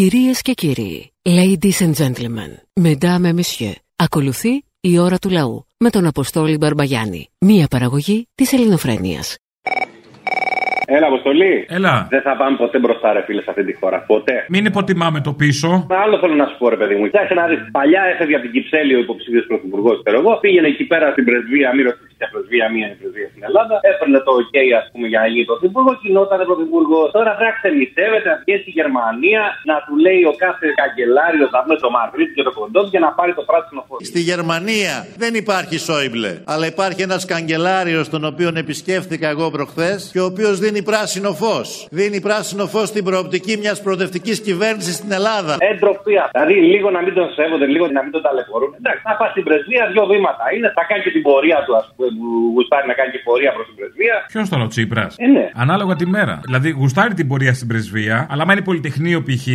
Κυρίες και κύριοι, ladies and gentlemen, mesdames et messieurs, ακολουθεί η ώρα του λαού με τον Αποστόλη Μπαρμπαγιάννη, μία παραγωγή της ελληνοφρένειας. Έλα, Αποστολή. Έλα. Δεν θα πάμε ποτέ μπροστά, ρε φίλε, σε αυτή τη χώρα. Ποτέ. Μην υποτιμάμε το πίσω. Άλλο θέλω να σου πω, ρε παιδί μου. Κοιτάξτε να δεις. Παλιά έφευγε από την Κυψέλη ο υποψήφιο πρωθυπουργός, ξέρω εγώ. Πήγαινε εκεί πέρα στην πρεσβεία, μη ρωτήσει ποια πρεσβεία, μία είναι πρεσβεία στην Ελλάδα. Έπαιρνε το OK, ας πούμε, για να γίνει πρωθυπουργό. Κοινόταν πρωθυπουργό. Τώρα βράξε νηστεύεται να βγει στη Γερμανία να του λέει ο κάθε καγκελάριο να πούμε το Μαδρίτη και το κοντό για να πάρει το πράσινο φως. Στη Γερμανία δεν υπάρχει Σόιμπλε, αλλά υπάρχει ένας καγκελάριος τον οποίο επισκέφθηκα εγώ προχθές και ο οποίος δίνει πράσινο φως. Δίνει πράσινο φως στην προοπτική μιας προοδευτικής κυβέρνησης στην Ελλάδα. Εντροπία. Δηλαδή λίγο να μην τον σέβονται, λίγο να μην τον ταλαιπωρούν. Εντάξει, να πα στην πρεσβεία, δύο βήματα είναι. Θα κάνει και την πορεία του, ας πούμε, που γουστάρει να κάνει και πορεία προς την πρεσβεία. Ποιος τώρα ο Τσίπρας; Ε, ναι. Ανάλογα τη μέρα. Δηλαδή γουστάρει την πορεία στην πρεσβεία, αλλά άμα είναι πολυτεχνείο π.χ.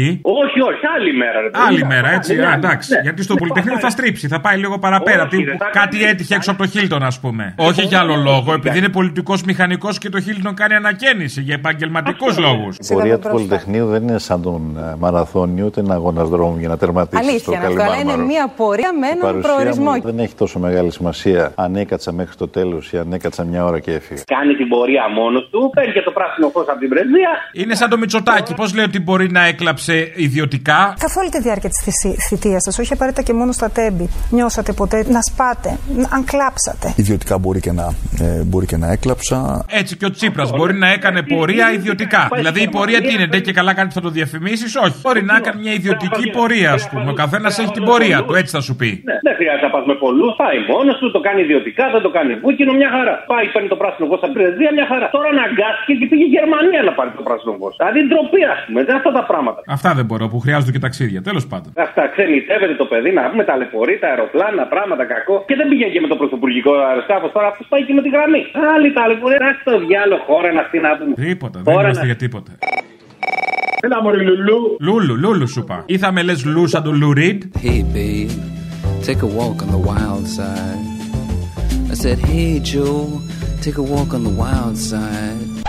Όχι, όχι, άλλη μέρα. Ρε, παιδί. Άλλη μέρα, έτσι. Ναι, Α, ναι, εντάξει. ναι. Γιατί στο Ναι, πολυτεχνείο πάει. θα στρίψει, θα πάει λίγο παραπέρα. Όχι, Τι- ρε, θα κάτι κάνει- έτυχε έξω από το Χίλτον, ας πούμε. Όχι για άλλο λόγο, επειδή είναι πολιτικός μηχανικός και το Χίλτον κάνει ανακαίνιση για επαγγελματικούς λόγους. Η πορεία του Πολυτεχνείου δεν είναι σαν τον ε, μαραθώνιο ούτε ένα αγώνας δρόμου για να τερματίσει στο Αλήθεια είναι αυτό, αλλά είναι Καλιμάρμαρο. μια πορεία με Η έναν παρουσία προορισμό. μου δεν έχει τόσο μεγάλη σημασία αν έκατσα μέχρι το τέλος ή αν έκατσα μια ώρα και έφυγα. Κάνει την πορεία μόνος του, παίρνει και το πράσινο φως από την πρεσβεία. Είναι σαν το Μητσοτάκι. Πώς λέει ότι μπορεί να έκλαψε ιδιωτικά; Καθ' όλη τη διάρκεια της θητείας σας, όχι απαραίτητα και μόνο στα τέμπη, νιώσατε ποτέ να σπάτε, αν κλάψατε; Ιδιωτικά μπορεί και να, ε, μπορεί και να έκλαψα. Έτσι και ο Τσίπρας μπορεί να έκανε πορεία ιδιωτικά. Δηλαδή η πορεία τι είναι, ντε και καλά κάτι θα το διαφημίσεις, όχι. Μπορεί να έκανε μια ιδιωτική πορεία, ας πούμε. Ο καθένας έχει την πορεία του, έτσι θα σου πει. Ναι, δεν χρειάζεται να πας με πολλούς, πάει μόνος του, το κάνει ιδιωτικά, δεν το κάνει βούκινο, μια χαρά. Πάει, παίρνει το πράσινο φως από την πρεσβεία, μια χαρά. Τώρα αναγκάστηκε και πήγε η Γερμανία να πάρει το πράσινο φως. Δηλαδή ντροπή, ας πούμε, δεν αυτά τα πράγματα. Αυτά δεν μπορώ που χρειάζονται και ταξίδια. Τέλος πάντων. Αυτά ξενιτεύεται το παιδί να πούμε ταλαιπωρεί, τα αεροπλάνα, πράγματα κακό. Και δεν πήγαινε και με το πρωθυπουργικό αεροσκάφος τώρα, αυτό πάει και με τη γραμμή. Άλλη ταλαιπωρεί, να το διάλογο χώρα να αυτή να πούμε. Τίποτα, δεν Τώρα είμαστε να- για τίποτα. Έλα μωρή λουλού. Λούλου, λούλου σου είπα. Ή θα με λες λου σαν το Λουρίντ. Hey, babe, take a walk on the wild side. I said, Hey, Joe, take a walk on the wild side.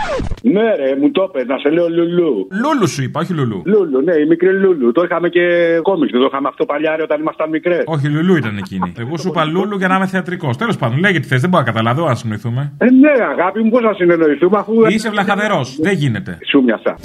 Ναι, ρε, μου το είπε, να σε λέω Λουλού. Λούλου σου είπα, όχι Λουλού. Λούλου, ναι, η μικρή Λούλου. Το είχαμε και κόμιξ, δεν το είχαμε αυτό παλιά ρε, όταν ήμασταν μικρέ. Όχι, Λουλού ήταν εκείνη. Εγώ σου είπα Λούλου για να είμαι θεατρικό. Τέλο πάντων, λέγε τι θε, δεν μπορώ να καταλάβω, αν συνοηθούμε. Ε, ναι, αγάπη μου, πώ να συνεννοηθούμε αφού. Είσαι βλαχαδερό, δεν γίνεται. Σου μοιάσα.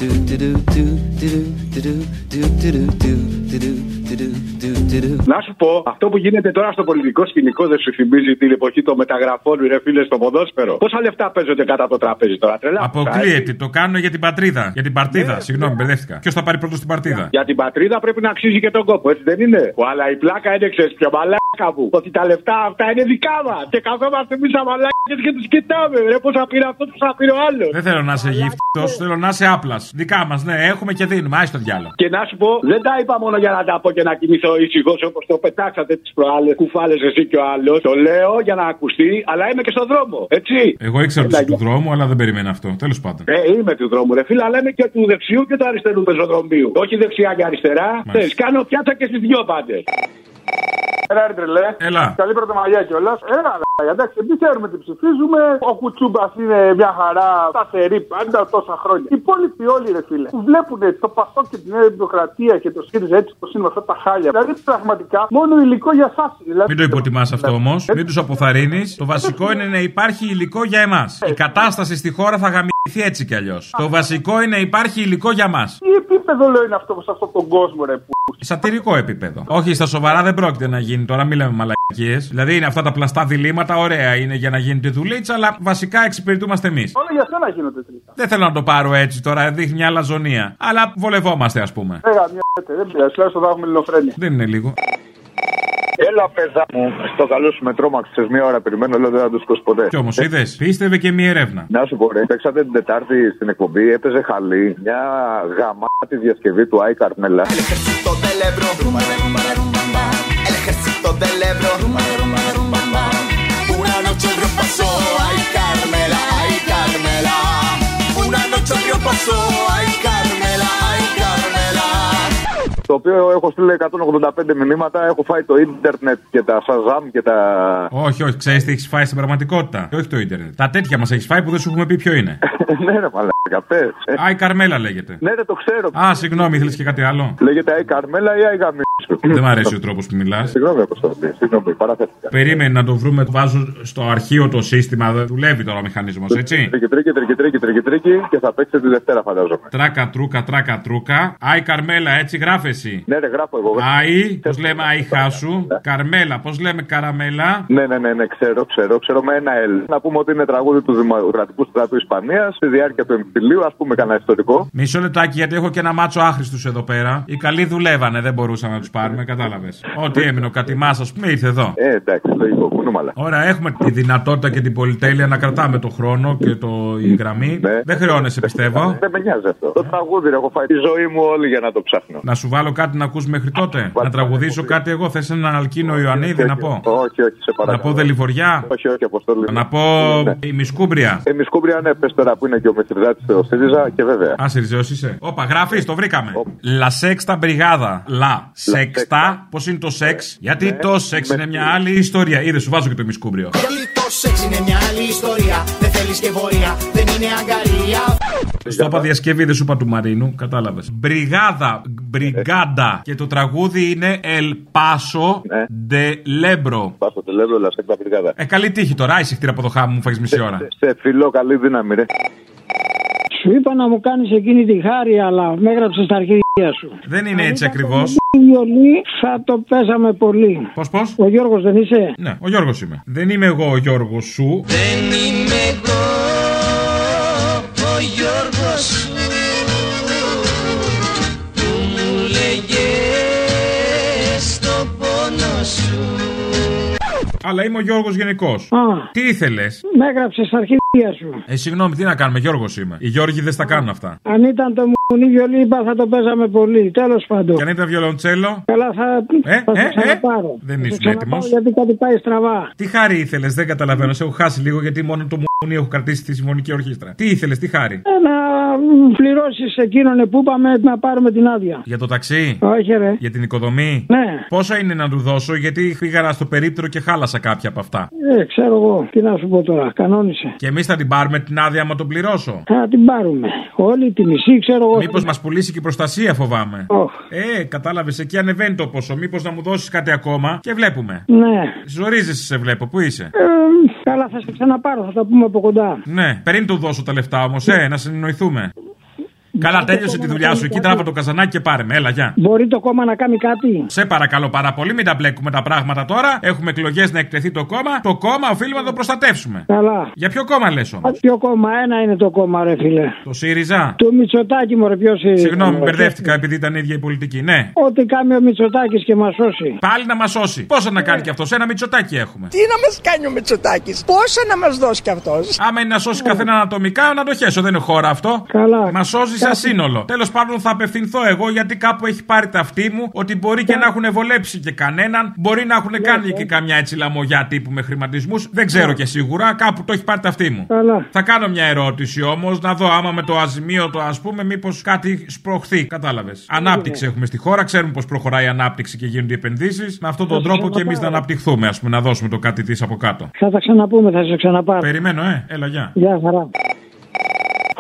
Να σου πω, αυτό που γίνεται τώρα στο πολιτικό σκηνικό δεν σου θυμίζει την εποχή των μεταγραφών, ρε φίλε, στο ποδόσφαιρο; Πόσα λεφτά παίζονται κάτω από το τραπέζι τώρα, τρελά. Αποκλείεται, το κάνω για την πατρίδα. Για την παρτίδα, συγγνώμη, μπερδεύτηκα. Ποιος θα πάρει πρώτος στην παρτίδα. Για την πατρίδα πρέπει να αξίζει και τον κόπο, έτσι δεν είναι; Αλλά η πλάκα είναι ξέρεις πιο μαλάκα μου. Ότι τα λεφτά αυτά είναι δικά μας. Και καθόμαστε εμείς σαν μαλάκες και τους κοιτάμε. Ρε, πώς θα πήρε αυτό, πώς θα πήρε ο άλλος. Δεν θέλω να είσαι γύφτο, θέλω να είσαι άπλας. Δικά μας, ναι, έχουμε και δίνουμε. Άι στο διάλογο. Και να σου πω, δεν τα είπα μόνο για να τα πω και να κοιμηθώ ήσυχος όπως το πετάξατε τις προάλλες. Κουφάλες εσύ και ο άλλος. Το λέω για να ακουστεί, αλλά είμαι και στον δρόμο. Έτσι. Εγώ ήξερα ότι είσαι του δρόμου, αλλά δεν περιμένα αυτό. Τέλος πάντων. Ε, είμαι του δρόμου, ρε φίλε, αλλά είμαι και του δεξιού και του αριστερού πεζοδρομίου. Όχι δεξιά και αριστερά. Θες, κάνω πιάτσα και στις δυο πάντες. Έλα, ρε τρελέ. Έλα. Καλή πρωτομαγιά κιόλας. Έλα, ρε. Εντάξει, εμεί ξέρουμε τι ψηφίζουμε. Ο Κουτσούμπας είναι μια χαρά σταθερή πάντα τόσα χρόνια. Οι υπόλοιποι όλοι, ρε φίλε, που βλέπουν το Πασό και την Νέα Δημοκρατία και το ΣΥΡΙΖΑ έτσι όπως είναι με αυτά τα χάλια. Δηλαδή, πραγματικά, μόνο υλικό για εσάς. Δηλαδή, Μην το υποτιμάς αυτό όμως. Μην τους αποθαρρύνεις. Το βασικό είναι να υπάρχει υλικό για εμάς. Η κατάσταση στη χώρα θα γαμιθεί έτσι κι αλλιώς. Το βασικό είναι να υπάρχει υλικό για μας. Τι επίπεδο λέω είναι αυτό σε αυτόν τον κόσμο, ρε. Που... Σατυρικό επίπεδο. Όχι, στα σοβαρά δεν πρόκειται να γίνει. Τώρα μην λέμε μαλακίες. Δηλαδή είναι αυτά τα πλαστά διλήμματα, ωραία είναι για να γίνεται δουλίτσα, αλλά βασικά εξυπηρετούμαστε εμείς. Όλα για σένα γίνονται τελικά. Δεν θέλω να το πάρω έτσι τώρα, δείχνει μια αλαζονία. Αλλά βολευόμαστε, ας πούμε. Έγα, μια τέτοια, δεν πειράζει, τουλάχιστον θα έχουμε ελληνοφρένεια. Δεν είναι λίγο. Έλα, παιδά μου, στο καλό σου με τρόμαξε μία ώρα περιμένω, λέω δεν θα το σκοτώ ποτέ. Κι όμως είδες, πίστευε και μια έρευνα. Να σου πω, ρε, παίξατε την Τετάρτη στην εκπομπή, έπαιζε χαλή μια γαμάτη διασκευή του Άι Καρμέλα. El ejército del Ebro. Una noche el río pasó, ay Carmela, ay Carmela. Una noche el río pasó, οποίο έχω στείλει 185 μηνύματα. Έχω φάει το ίντερνετ και τα Shazam και τα. Όχι, όχι, ξέρεις τι έχεις φάει στην πραγματικότητα. Και όχι το ίντερνετ. Τα τέτοια μας έχεις φάει που δεν σου έχουμε πει ποιο είναι. ναι, ρε μαλάκα, πες. Ε, Α, η Καρμέλα λέγεται. Ναι, ρε, το ξέρω. Α, συγγνώμη, ήθελες και κάτι άλλο. Λέγεται Άι Καρμέλα ή Άι Γαμίσου. Δεν μ' αρέσει ο τρόπος που μιλάς. Συγγνώμη, Αποστολή. Συγγνώμη, παραθέθηκα. Περίμενε να το βρούμε, το βάζω στο αρχείο το σύστημα. Δεν δουλεύει τώρα ο μηχανισμός, έτσι; Τρίκι, τρίκι, τρίκι, τρίκι, τρίκι, τρίκι και θα παίξετε τη Δευτέρα, φαντάζομαι. Τράκα, τρούκα, τράκα, τρούκα. Ay Carmela, έτσι γράφεσαι. Ναι, ρε, γράφω εγώ. Άι, πώς λέμε Άι χάσου; Καρμέλα, πώς λέμε Καραμέλα; Ναι, ναι, ναι, ναι, ξέρω, ξέρω, ξέρω με ένα L. Να πούμε ότι είναι τραγούδι του Δημοκρατικού Στρατού Ισπανίας στη διάρκεια του εμφυλίου, ας πούμε κανένα ιστορικό. Μισό λεπτάκι, γιατί έχω και ένα μάτσο άχρηστους εδώ πέρα. Οι καλοί δουλεύανε, δεν μπορούσαμε να τους πάρουμε, κατάλαβες. Ό,τι έμεινε ο κατιμάς, ας πούμε, ήρθε εδώ. Ε, εντάξει, λογικό, κουνούμαλα. Ωραία, έχουμε τη δυνατότητα και την πολυτέλεια να κρατάμε το χρόνο και το, η γραμμή. Ναι. Δεν χρεώνεσαι, πιστεύω. Δεν με νοιάζει αυτό. Το τραγούδι, ρε, έχω φάει τη ζωή μου όλη για να το ψάχνω. Να σου βάλω κάτι να ακούς μέχρι τότε. Να τραγουδήσω κάτι εγώ. Θες έναν Αλκίνο Ιωαννίδη να πω; Όχι, όχι, σε Να παρακαλώ. πω Δελιβοριά; Όχι, όχι, αποστολή. Να πω Ναι. η Μισκούμπρια. Ε, Μισκούμπρια, ναι, πες τώρα που είναι και ο Μεθριδάτη στο ΣΥΡΙΖΑ και βέβαια. Α, Σιριζέος είσαι. Όπα, γράφεις, το βρήκαμε. La Sexta Brigada. La Sexta. Πώς είναι το σεξ; Γιατί Ναι. το σεξ είναι μια άλλη ιστορία. Είδες, σου βάζω και το Μισκούμπριο. Γιατί το σεξ είναι μια άλλη ιστορία. Δεν θέλεις και βορεία, δεν είναι αγκαρία. Στο είπα διασκευή, δεν σου είπα του Μαρίνου, κατάλαβες. Μπριγάδα, μπριγκάντα. Και το τραγούδι είναι El Paso de Lebro. Πάσο τελεύω, λαστέκτα μπριγάδα. Ε, καλή τύχη τώρα, είσαι χτύρα από το χάμο μου, φάγει μισή ώρα. Σε φιλό, καλή δύναμη, ρε. Σου είπα να μου κάνεις εκείνη τη χάρη, αλλά με έγραψες στα αρχίδια σου. Δεν είναι έτσι ακριβώς. Η βιολί θα το παίζαμε πολύ. Πώς, πώς; Ο Γιώργος δεν είσαι; Ναι, ο Γιώργος είμαι. Δεν είμαι εγώ ο Γιώργος σου. Δεν είμαι εγώ Αλλά είμαι ο Γιώργος γενικώ. Τι ήθελες; Με έγραψε στα αρχίδια σου. Ε, συγγνώμη, τι να κάνουμε, Γιώργος είμαι. Οι Γιώργοι δεν στα κάνουν αυτά. Αν ήταν το μουνί βιολί, είπα θα το παίζαμε πολύ. Τέλος πάντων. Και αν ήταν βιολοντσέλο; Καλά, θα, Ε, θα ε, το ε. ξαναπάρω. Δεν Θα το ήσουν ξαναπάρω έτοιμος. Γιατί κάτι πάει στραβά. Τι χάρη ήθελες, δεν καταλαβαίνω. Σε έχω χάσει λίγο γιατί μόνο το μουνί έχω κρατήσει στη συμφωνική ορχήστρα. Τι ήθελες, τι χάρη; Ε, να πληρώσεις εκείνον που είπαμε να πάρουμε την άδεια. Για το ταξί; Όχι, ρε. Για την οικοδομή; Ναι. Πόσα είναι να του δώσω, γιατί πήγα στο περίπτερο και χάλασα κάποια από αυτά. Ε, ξέρω εγώ. Τι να σου πω τώρα. Κανόνισε. Και εμείς θα την πάρουμε την άδεια άμα τον πληρώσω; Θα την πάρουμε. Όλη τη μισή, ξέρω εγώ. Μήπως μας πουλήσει και η προστασία, φοβάμαι. Οχ. Ε, κατάλαβες, εκεί ανεβαίνει το ποσό. Μήπως να μου δώσεις κάτι ακόμα και βλέπουμε. Ναι. Ζορίζεσαι, σε βλέπω. Πού είσαι; Ε, καλά, θα σε ξαναπάρω. Θα τα πούμε από κοντά. Ναι, πριν του δώσω τα λεφτά όμως, ε, να συνεννοηθούμε. Καλά, τέλειωσε τη δουλειά σου. Εκεί τράβα το καζανάκι και πάρε με. Έλα, γεια. Μπορεί το κόμμα να κάνει κάτι. Σε παρακαλώ πάρα πολύ, μην τα μπλέκουμε τα πράγματα τώρα. Έχουμε εκλογές να εκτεθεί το κόμμα. Το κόμμα οφείλουμε να το προστατεύσουμε. Καλά. Για ποιο κόμμα λες όμως; Ποιο κόμμα, ένα είναι το κόμμα, ρε φίλε. Το ΣΥΡΙΖΑ; Του Μητσοτάκη, μωρέ, ποιος ΣΥΡΙΖΑ. Συγγνώμη, μωρέ. μπερδεύτηκα επειδή ήταν ίδια η πολιτική. Ναι. Ό,τι κάνει ο Μητσοτάκης και μας σώσει. Πάλι να μας σώσει. Πόσα να κάνει κι αυτός, ένα μυτσοτάκι έχουμε. Τι να μας κάνει ο Μητσοτάκης, πόσα να μας δώσει κι αυτός; Άμα είναι να σώσει καθέναν ατομικά, να το χέσω. Δεν είναι χώρα αυτό. Καλά. Μας σώζει σαν σύνολο. Τέλος πάντων, θα απευθυνθώ εγώ γιατί κάπου έχει πάρει τα αυτή μου ότι μπορεί και να έχουν βολέψει και κανέναν. Μπορεί να έχουν κάνει και καμιά έτσι λαμογιά τύπου με χρηματισμούς. Δεν ξέρω και σίγουρα. Κάπου το έχει πάρει τα αυτή μου. Καλά. Θα κάνω μια ερώτηση όμως, να δω άμα με το αζημίωτο ας πούμε, μήπως κάτι σπροχθεί. Κατάλαβες. Ανάπτυξη έχουμε στη χώρα, ξέρουμε πώς προχωράει η ανάπτυξη και γίνονται οι επενδύσεις. Με αυτόν τον τρόπο και εμείς να αναπτυχθούμε, ας πούμε, να δώσουμε το κάτι της από κάτω. Θα τα ξαναπούμε, θα σε ξαναπάρω. Περιμένω, ε, έλα, γεια. Γεια χαρά.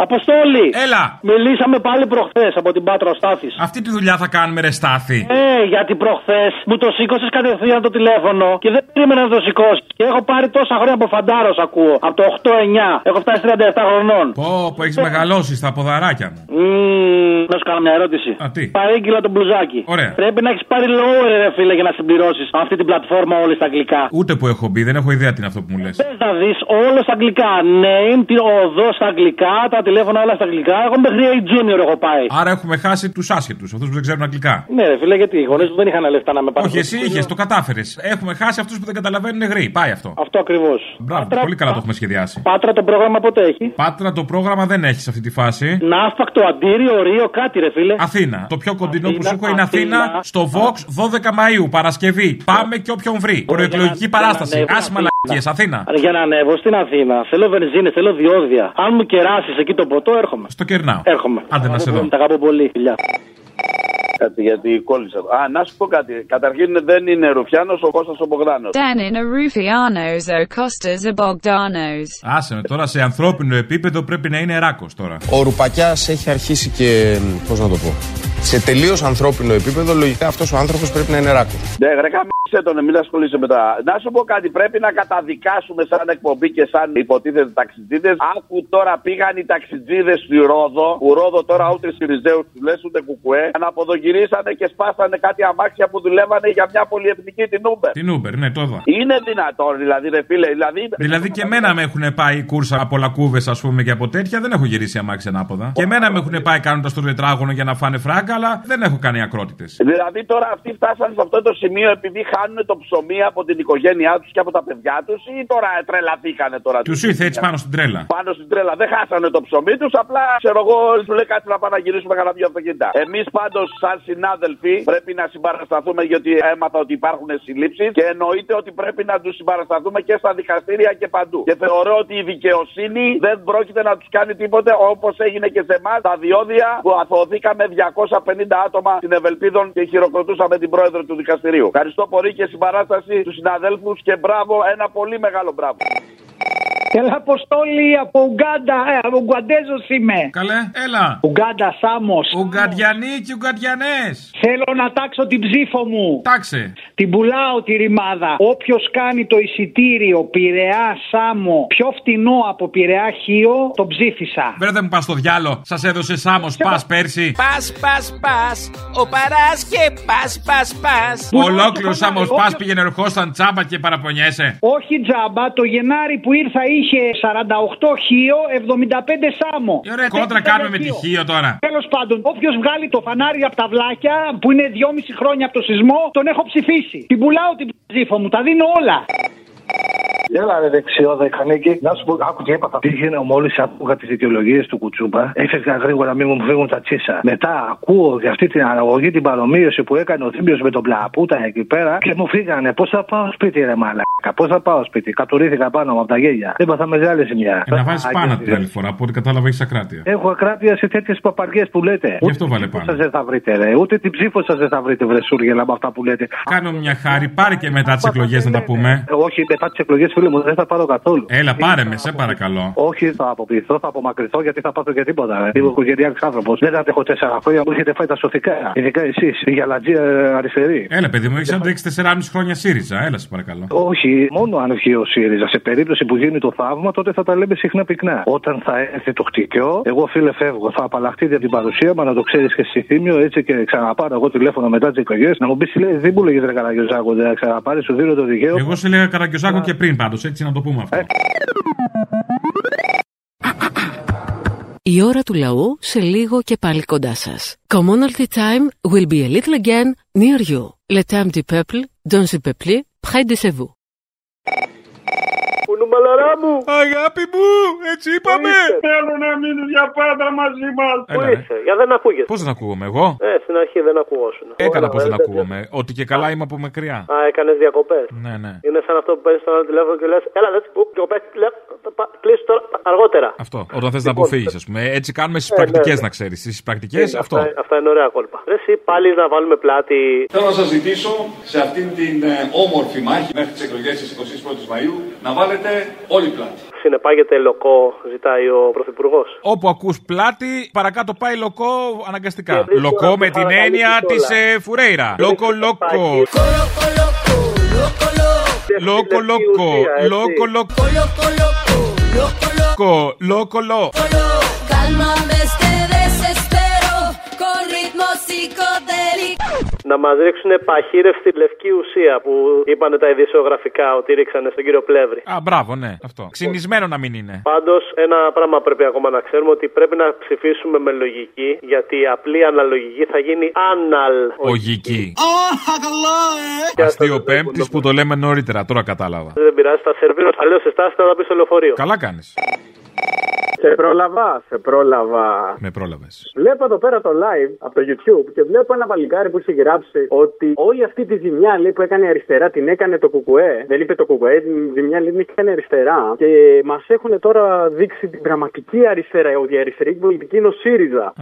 Αποστόλη! Έλα! Μιλήσαμε πάλι προχθές από την Πάτρα ο Στάθης. Αυτή τη δουλειά θα κάνουμε, ρε Στάθη. Ε, γιατί προχθές μου το σήκωσες κατευθείαν το τηλέφωνο και δεν περίμενα να το σηκώσει. Και έχω πάρει τόσα χρόνια από φαντάρος, ακούω. Από το 8-9. Έχω φτάσει 37 χρονών. Πω, που έχεις μεγαλώσεις στα ποδαράκια μου. Μμμ, να σου κάνω μια ερώτηση. Α, τι; Παρήγγειλα το μπλουζάκι. Ωραία. Πρέπει να έχεις πάρει lower, ρε φίλε, για να συμπληρώσεις αυτή την πλατφόρμα όλη στα αγγλικά. Ούτε που έχω μπει, δεν έχω ιδέα τι είναι αυτό που μου λες. Πε να δεις όλο στα αγγλικά. Name, τι οδό στα αγγλικά, τα τηλέφωνα όλα στα αγγλικά. Εγώ μέχρι A Junior έχω πάει. Άρα έχουμε χάσει τους άσχετους, αυτούς που δεν ξέρουν αγγλικά. Ναι, ρε φίλε, γιατί οι γονείς μου δεν είχαν λεφτά να με πάρουν. Όχι, εσύ είχες, το κατάφερες. Έχουμε χάσει αυτούς που δεν καταλαβαίνουν γρήγορα. Πάει αυτό. Αυτό ακριβώς. Μπράβο, πολύ καλά το έχουμε σχεδιάσει. Πάτρα το πρόγραμμα ποτέ έχει; Πάτρα το πρόγραμμα δεν έχει σε αυτή τη φάση. Ναύπακτο, αντίριο, ρίο, κάτι ρε φίλε. Αθήνα. Το πιο κοντινό που Αθήνα, σου έχω είναι Αθήνα, Αθήνα. στο Vox 12 Μαου, Παρασκευή. Πάμε και όποιον βρει. Προεκλογική παράσταση. ανέβω Άσε μαλακίε, Αθήνα. Για να ανέβω στην Αθήνα, θέλω βενζίνη, θέλω διόδια. Αν μου κεράσεις εκεί το ποτό, έρχομαι. Στο κερνάω. Έρχομαι. Άντε να σε δω. Τα αγαπώ πολύ, φιλιά. Κάτι γιατί κόλλησα. Α, να σου πω κάτι. Καταρχήν δεν είναι Ρουφιάνος ο Κώστας ο Μπογδάνος. Dan είναι Rufianos, ο Κώστας ο Bogdanos. Άσε με τώρα σε ανθρώπινο επίπεδο πρέπει να είναι ράκος τώρα. Ο Ρουπακιάς έχει αρχίσει και. Πώς να το πω. Σε τελείως ανθρώπινο επίπεδο, λογικά αυτός ο άνθρωπος πρέπει να είναι ράκος. Ναι, ρε καμίσε τον, μην ασχολείσαι με τα. Να σου πω κάτι, πρέπει να καταδικάσουμε σαν εκπομπή και σαν υποτίθεται ταξιτζίδες. Άκου τώρα πήγαν οι ταξιτζίδες στη Ρόδο, που Ρόδο τώρα ούτε Σιριζέους τους λες ούτε κουκουέ, αναποδογυρίσανε και σπάσανε κάτι αμάξια που δουλεύανε για μια πολυεθνική την Uber. Την Uber, ναι, το είδα. Είναι δυνατόν, δηλαδή, ρε φίλε, δηλαδή. Δηλαδή και εμένα με έχουν πάει κούρσα από λακκούβες, ας πούμε, και από τέτοια. Δεν έχω γυρίσει αμάξι ανάποδα. Και εμένα με έχουν πάει κάνοντας το τετράγωνο για να φάνε φράγκα, αλλά δεν έχω κάνει ακρότητες. Δηλαδή τώρα αυτοί φτάσαν σε αυτό το σημείο επειδή χάνουν το ψωμί από την οικογένειά τους και από τα παιδιά τους ή τώρα τρελαθήκανε τώρα. Τους ήρθε έτσι πάνω στην τρέλα. Πάνω στην τρέλα. Δεν χάσανε το ψωμί τους, απλά ξέρω εγώ, σου λέει κάτι να πάμε να γυρίσουμε κανένα δύο αυτοκίνητα. Εμείς πάντως, σαν συνάδελφοι, πρέπει να συμπαρασταθούμε γιατί έμαθα ότι υπάρχουν συλλήψεις και εννοείται ότι πρέπει να τους συμπαρασταθούμε και στα δικαστήρια και παντού. Και θεωρώ ότι η δικαιοσύνη δεν πρόκειται να τους κάνει τίποτε όπως έγινε και σε εμάς τα διόδια που αθωωθήκαμε 250 άτομα στην Ευελπίδων και χειροκροτούσαμε την πρόεδρο του δικαστηρίου. Ευχαριστώ πολύ και συμπαράσταση του συναδέλφους και μπράβο, ένα πολύ μεγάλο μπράβο. Έλα, Αποστόλη από Ουγγάντα. Ε, από Ουγγαντέζος είμαι. Καλέ, έλα. Ουγγάντα, Σάμος. Ουγγαντιανοί και Ουγγαντιανές. Θέλω να τάξω την ψήφο μου. Τάξε. Την πουλάω τη ρημάδα. Όποιος κάνει το εισιτήριο Πειραιά Σάμο πιο φτηνό από Πειραιά Χίο, τον ψήφισα. Βέβαια δεν μου πας στο διάλο. Σας έδωσε Σάμος πας πέρσι. Πας, πας, πας. Ο παράς και πας, πας, πας. Ολόκληρος Σάμος πας πήγαινε ερχόσταν τσάμπα και παραπονιέσαι. Όχι τζάμπα, το Γενάρη που ήρθα είχε 48 χείο, 75 σάμο. Ε, Ωραία, κόντρα κάνουμε με τη χείο τώρα. Τέλος πάντων, όποιος βγάλει το φανάρι από τα βλάκια που είναι 2,5 χρόνια από το σεισμό, τον έχω ψηφίσει. Την πουλάω την ψήφο μου, τα δίνω όλα. Έλα ρε δεξιό δεκανίκη. Να σου πω, άκου τι έπαθα. Πήγαινε μόλις άκουγα τις δικαιολογίες του Κουτσούμπα. Έφευγα γρήγορα, μην μου φύγουν τα τσίσα. Μετά ακούω για αυτή την αναγωγή, την παρομοίωση που έκανε ο Θήμιος με τον Πλαπούτα εκεί πέρα και μου φύγανε. Πώς θα πάω σπίτι, ρε μαλάκα. Πώς θα πάω σπίτι; Κατουρήθηκα πάνω μου από τα γέλια. Δεν πάθα μεγάλη ζημιά. Ε, να βάλει πάνω την άλλη φορά, από ό,τι κατάλαβα έχεις ακράτεια. Έχω ακράτεια σε τέτοιες παπαριές που λέτε. Γι' αυτό βάλε πάνω. Σας δεν θα βρείτε, ρε. Ούτε την ψήφο σας δεν θα βρείτε, βρεσούργελα με αυτά που λέτε. Κάνω μια χάρη, πάρε και μετά τις εκλογές να τα πούμε. Ε, Όχι, μετά τις εκλογές, φίλε μου, δεν θα πάρω καθόλου. Έλα, πάρε με, σε παρακαλώ. Όχι, θα αποποιηθώ, θα απομακρυνθώ γιατί θα πάθω και τίποτα. Ρε. Είμαι οικογενειακό άνθρωπος. Δεν αντέχω τέσσερα χρόνια, μου έχετε φάει τα σοφικά. Ειδικά εσείς, η γαλατζία αριστερή. Έλα, παιδί μου, έχεις αντέξει 4,5 χρόνια ΣΥΡΙΖΑ. Έλα, σε παρακαλώ. Όχι, μόνο αν βγει ο ΣΥΡΙΖΑ. Σε περίπτωση που γίνει το θαύμα, τότε θα τα λέμε συχνά πυκνά. Όταν θα έρθει το χτυκιό, εγώ φίλε φεύγω. Θα απαλλαχτείτε από την παρουσία μου, να το ξέρεις και στη θύμιο, έτσι και ξαναπάρω εγώ τηλέφωνο μετά τις εκλογές. Να μου πεις, λέει, δεν μου λέγε ρε Καραγκιόζάκο, δεν ξαναπάρεις, σου δίνω το δικαίωμα. Εγώ σε λέγα Καραγκιόζάκο και πριν πάντως, έτσι να το πούμε αυτό. Η ώρα του λαού σε λίγο και πάλι κοντά σας. Commonalty time will be a little again near you. Le temps du peuple, dans le peuple, près de chez vous. Κουνούμαλαρά μου! Αγάπη μου, έτσι είπαμε! Θέλω να μείνει για πάντα μαζί μας! Πού είσαι, για δεν ακούγεσαι. Πώς δεν ακούγομαι εγώ; Ε, στην αρχή δεν ακουγόσουν. Έκανα πώς δεν ακούγομαι. Ότι και καλά είμαι από μακριά. Α, έκανες διακοπές. Ναι, ναι. Είναι σαν αυτό που παίρνει στο άλλο τηλέφωνο και λες: Έλα, δεν που διακοπές. Κλείσει τώρα αργότερα. Αυτό. Όταν θες να αποφύγεις, ας πούμε. Έτσι κάνουμε στις πρακτικές, να ξέρεις. Στις πρακτικές αυτό. Αυτά είναι ωραία κόλπα. Ρε, εσύ πάλι να βάλουμε πλάτη. Θέλω να σας ζητήσω σε αυτήν την ε, όμορφη μάχη μέχρι τις εκλογές της 21η Μαου να βάλετε όλοι πλάτη. Συνεπάγεται λοκό, ζητάει ο Πρωθυπουργός. Όπου ακούς πλάτη, παρακάτω πάει λοκό αναγκαστικά. Λοκό με την έννοια της ε, Φουρέιρα. Λοκο, λοκο. Λοκο, λοκο. Λοκο, λοκο. Λοκο, λοκο. Cálmame este Να μα ρίξουν παχύρευστη λευκή ουσία που είπαν τα ειδησιογραφικά ότι ρίξανε στον κύριο Πλεύρη. Α, μπράβο, ναι, αυτό. Ξυνισμένο να μην είναι. Πάντως, ένα πράγμα πρέπει ακόμα να ξέρουμε ότι πρέπει να ψηφίσουμε με λογική, γιατί η απλή αναλογική θα γίνει αναλογική. ε! Αστείο πέμπτης που το λέμε νωρίτερα, τώρα κατάλαβα. Δεν πειράζει, θα σερβίρω. Αλλιώ σε στάση θα πει στο λεωφορείο. Καλά κάνεις. Σε πρόλαβα, σε πρόλαβα. Με πρόλαβες. Βλέπω εδώ πέρα το live από το YouTube και βλέπω ένα παλικάρι που είχε γράψει ότι όλη αυτή τη ζημιά λέει, που έκανε αριστερά την έκανε το Κουκουέ. Δεν είπε το Κουκουέ, την ζημιά λέει, την έκανε αριστερά. Και μας έχουν τώρα δείξει την πραγματική αριστερά. Ότι η αριστερή πολιτική είναι ο ΣΥΡΙΖΑ.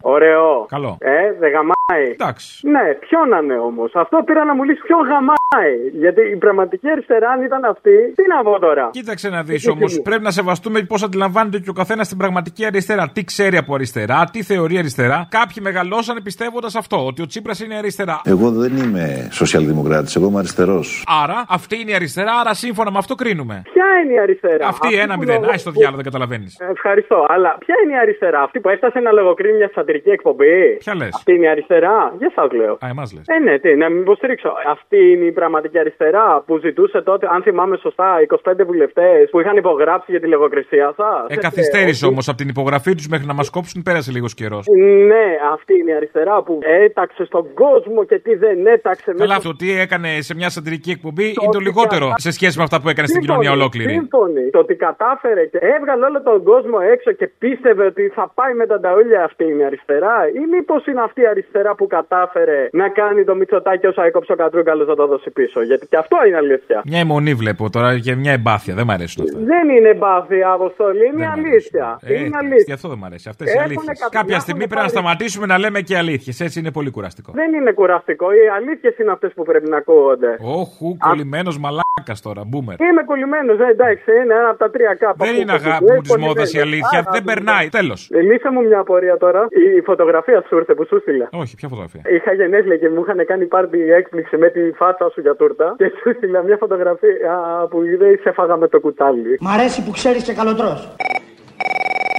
Ωραίο. Καλό. Ε, δεν γαμάει Εντάξει. Ναι, ποιο να είναι όμως. Αυτό πήρα να μου λύσει ποιο γαμάει. Γιατί η πραγματική αριστερά, αν ήταν αυτή, τι να πω τώρα; Κοίταξε να δεις όμως. Πρέπει να σεβαστούμε πώς αντιλαμβάνεται και ο καθένας την πραγματική αριστερά. Τι ξέρει από αριστερά, τι θεωρεί αριστερά. Κάποιοι μεγαλώσανε πιστεύοντας αυτό, ότι ο Τσίπρας είναι αριστερά. Εγώ δεν είμαι σοσιαλδημοκράτης, εγώ είμαι αριστερός. Άρα αυτή είναι η αριστερά, άρα σύμφωνα με αυτό κρίνουμε. Ποια είναι η αριστερά; Αυτή ένα που μηδέν. λογο- Άι στο διάλογο, δεν καταλαβαίνεις. Ε, Ευχαριστώ. Αλλά ποια είναι η αριστερά, αυτή που έφτασε να λογοκρίνει μια σατυρική εκπομπή; Ποια λες; Αυτή είναι η αριστερά. Για σας λέω. Α, εμάς λες. Ε, ναι, τι, να μην υποστηρίξω. Αυτή είναι η πραγματική αριστερά που ζητούσε τότε, αν θυμάμαι σωστά, 25 βουλευτές που είχαν υπογράψει για τη λογοκρισία σας. Ε, καθυστέρησε όμως από την υπογραφή τους μέχρι να μας κόψουν, πέρασε λίγος καιρός. Ναι, αυτή είναι η αριστερά που έταξε στον κόσμο και τι δεν έταξε Καλά, μέσα. αυτό τι έκανε σε μια σατυρική εκπομπή είναι το λιγότερο σε σχέση με αυτά που έκανε στην κοινωνία ολόκληρη; Σύμφωνοι. Το ότι κατάφερε και έβγαλε όλο τον κόσμο έξω και πίστευε ότι θα πάει με τα ταούλια αυτή είναι η αριστερά, ή μήπως είναι αυτή η αριστερά που κατάφερε να κάνει το Μητσοτάκι όσο έκοψε ο Κατρούγκαλος να το δώσει πίσω. Γιατί και αυτό είναι αλήθεια. Μια αιμονή βλέπω τώρα και μια εμπάθεια. Δεν μ' αρέσουν αυτά. Δεν είναι εμπάθεια, Αποστολή, είναι αλήθεια. Ε, είναι αλήθεια. Γι' αυτό δεν μ' αρέσει. Αυτές οι Έχουνε αλήθειες. κα- Κάποια έχουν στιγμή πρέπει πάρει- να σταματήσουμε να λέμε και αλήθειες. Έτσι είναι πολύ κουραστικό. Δεν είναι κουραστικό. Οι αλήθειες είναι αυτές που πρέπει να ακούγονται. Όχου, κολλημένος μαλάκας τώρα, μπούμερ. Είμαι κολλημένος, ε, εντάξει, είναι ένα από τα τρία κάπου. Δεν είναι αγάπη μου της μόδας η αλήθεια. Δεν περνάει. Τέλος. Λύσα μου μια απορία τώρα. Η φωτογραφία σου ήρθε που σου στείλα. Όχι, ποια φωτογραφία; Είχα γενέθλια και μου είχαν κάνει πάρτι έκπληξη με τη φάτσα σου για τούρτα. Και σου στείλα μια φωτογραφία που δεν σε φάγα με το κουτάλι. Μ' αρέσει που ξέρεις και καλοτρός.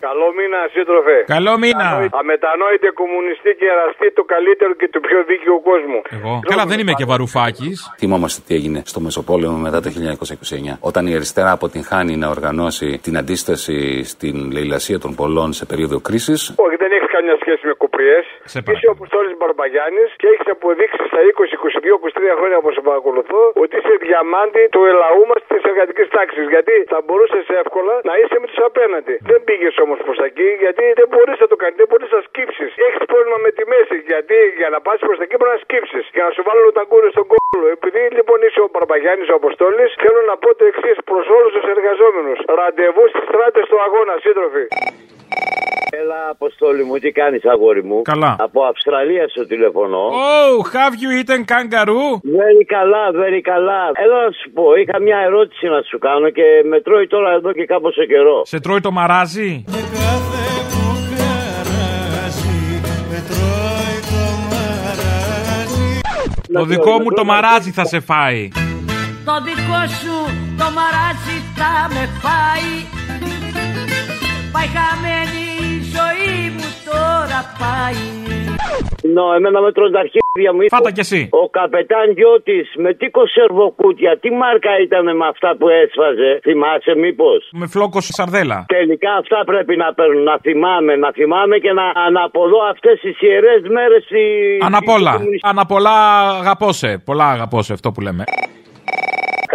Καλό μήνα, σύντροφε. Καλό μήνα. Αμετανόητε κομμουνιστή και εραστή του καλύτερου και του πιο δίκαιου κόσμου. Εγώ. Καλά, δεν είμαι και βαρουφάκης. Θυμόμαστε τι έγινε στο Μεσοπόλεμο μετά το 1929. Όταν η αριστερά αποτυγχάνει να οργανώσει την αντίσταση στην λαιλασία των πολλών σε περίοδο κρίσης. Όχι, δεν έχει καμιά σχέση με κουπριέ. Σε Είσαι ο Αποστόλη Μπαρμπαγιάννη και έχεις αποδείξει στα 20, 22, 23 χρόνια που σε παρακολουθώ ότι είσαι διαμάντη του ελαού μας της εργατικής τάξης. Γιατί θα μπορούσες εύκολα να είσαι με τους απέναντι. Δεν πήγες όμως προς τα εκεί γιατί δεν μπορείς να το κάνεις, δεν μπορείς να σκύψεις. Έχεις πρόβλημα με τη μέση γιατί για να πας προς τα εκεί πρέπει να σκύψεις. Για να σου βάλω τα κούρες στον κόλλο. Επειδή λοιπόν είσαι ο Μπαρμπαγιάννης ο Αποστόλης, θέλω να πω το εξής προς όλους τους εργαζόμενους. Ραντεβού στις στράτες του αγώνα, σύντροφοι. Έλα, Αποστόλη μου, τι κάνεις, αγόρι μου; Καλά. Από Αυστραλία στο τηλεφωνώ. Oh, have you eaten kangaroo? Very καλά, very καλά. Έλα να σου πω, είχα μια ερώτηση να σου κάνω και με τρώει τώρα εδώ και κάποιο καιρό. Σε τρώει το μαράζι; Το δικό μου το μαράζι θα σε φάει. Το δικό σου το μαράζι θα με φάει Πάει χαμένη η ζωή μου τώρα πάει Νο, εμένα με τρώνε τα αρχίδια μου. Φάτα κι εσύ. Ο καπετάν Γιώτη με τι κονσερβοκούτια, τι μάρκα ήταν με αυτά που έσφαζε. Θυμάσαι μήπως; Με φλόκο σαρδέλα. Τελικά αυτά πρέπει να παίρνουν. Να θυμάμαι, να θυμάμαι και να αναπολώ αυτές τις ιερές μέρες. Αναπολά. Αναπολά αγαπώ σε. Πολλά αγαπώ σε αυτό που λέμε.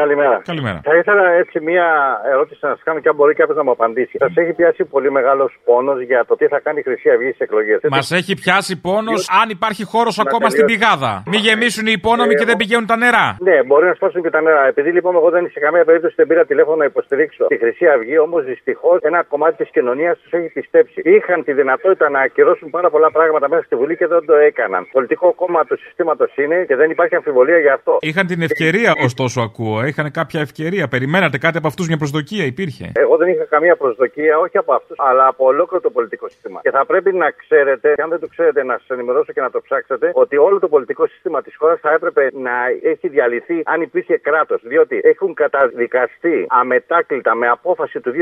Καλημέρα. Καλημέρα. Θα ήθελα έτσι μία ερώτηση να σας κάνω και αν μπορεί κάποιος να μου απαντήσει. Σας έχει πιάσει πολύ μεγάλος πόνος για το τι θα κάνει η Χρυσή Αυγή στις εκλογές. Μας έχει πιάσει πόνος αν υπάρχει χώρος Να ακόμα στην τελειώσω. πηγάδα. Μην γεμίσουν οι υπόνομοι και δεν πηγαίνουν τα νερά. Ναι, μπορεί να σπάσουν και τα νερά. Επειδή λοιπόν εγώ δεν σε καμία περίπτωση δεν πήρα τηλέφωνο να υποστηρίξω τη Χρυσή Αυγή, όμως δυστυχώς ένα κομμάτι της κοινωνίας τους έχει πιστέψει. Είχαν τη δυνατότητα να ακυρώσουν πάρα πολλά πράγματα μέσα στη Βουλή και δεν το έκαναν. Πολιτικό κόμμα του συστήματος είναι και δεν υπάρχει αμφιβολία για αυτό. Είχαν την ευκαιρία, ωστόσο, ακούω. Είχαν κάποια ευκαιρία. Περιμένατε κάτι από αυτούς, μια προσδοκία υπήρχε; Εγώ δεν είχα καμία προσδοκία, όχι από αυτούς, αλλά από ολόκληρο το πολιτικό σύστημα. Και θα πρέπει να ξέρετε, και αν δεν το ξέρετε, να σας ενημερώσω και να το ψάξετε, ότι όλο το πολιτικό σύστημα της χώρας θα έπρεπε να έχει διαλυθεί αν υπήρχε κράτος. Διότι έχουν καταδικαστεί αμετάκλητα με απόφαση του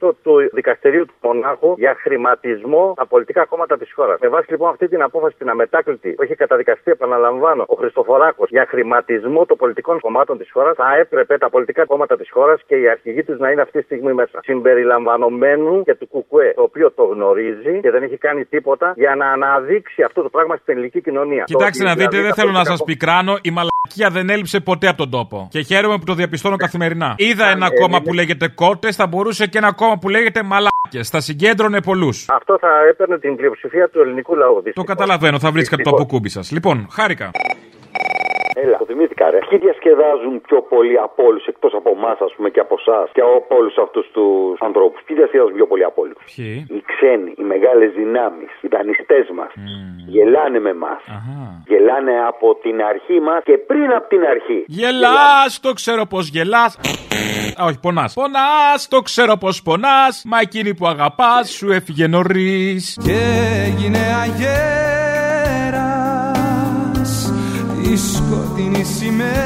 2008 του Δικαστηρίου του Μονάχου για χρηματισμό τα πολιτικά κόμματα της χώρας. Με βάση λοιπόν αυτή την απόφαση την αμετάκλητη που έχει καταδικαστεί, επαναλαμβάνω, ο Χριστοφοράκος για χρηματισμό των πολιτικών κομμάτων της χώρας, θα έπρεπε τα πολιτικά κόμματα της χώρας και οι αρχηγοί τους να είναι αυτή τη στιγμή μέσα. Συμπεριλαμβανομένου και του Κουκουέ, το οποίο το γνωρίζει και δεν έχει κάνει τίποτα για να αναδείξει αυτό το πράγμα στην ελληνική κοινωνία. Κοιτάξτε Το να ότι δείτε, δηλαδή δεν τα θέλω να πολιτικά σας πικράνω. Η μαλακία δεν έλειψε ποτέ από τον τόπο. Και χαίρομαι που το διαπιστώνω καθημερινά. Είδα ένα ε, κόμμα είναι- που λέγεται κότες, θα μπορούσε και ένα κόμμα που λέγεται μαλάκες. Θα συγκέντρωνε πολλούς. Αυτό θα έπαιρνε την πλειοψηφία του ελληνικού λαού. Το καταλαβαίνω, θα βρει κάτι το αποκούμπι σας. Λοιπόν, χάρηκα. Έλα, το θυμήθηκα, ρε. Ποιοι διασκεδάζουν πιο πολύ από όλους εκτός από εμάς, ας πούμε, και από εσάς και από όλους αυτούς τους ανθρώπους. Ποιοι διασκεδάζουν πιο πολύ από όλους; Ποιοι; Οι ξένοι, οι μεγάλες δυνάμεις, οι δανειστές μας. Γελάνε με εμάς. Γελάνε από την αρχή μας και πριν από την αρχή. Γελάς, το ξέρω πως γελάς. Α, όχι, πονάς. Πονάς, το ξέρω πως πονάς. Μα εκείνη που αγαπάς σου έφυγε νωρίς. Και έγινε αγέρας της σκοτεινής ημέρας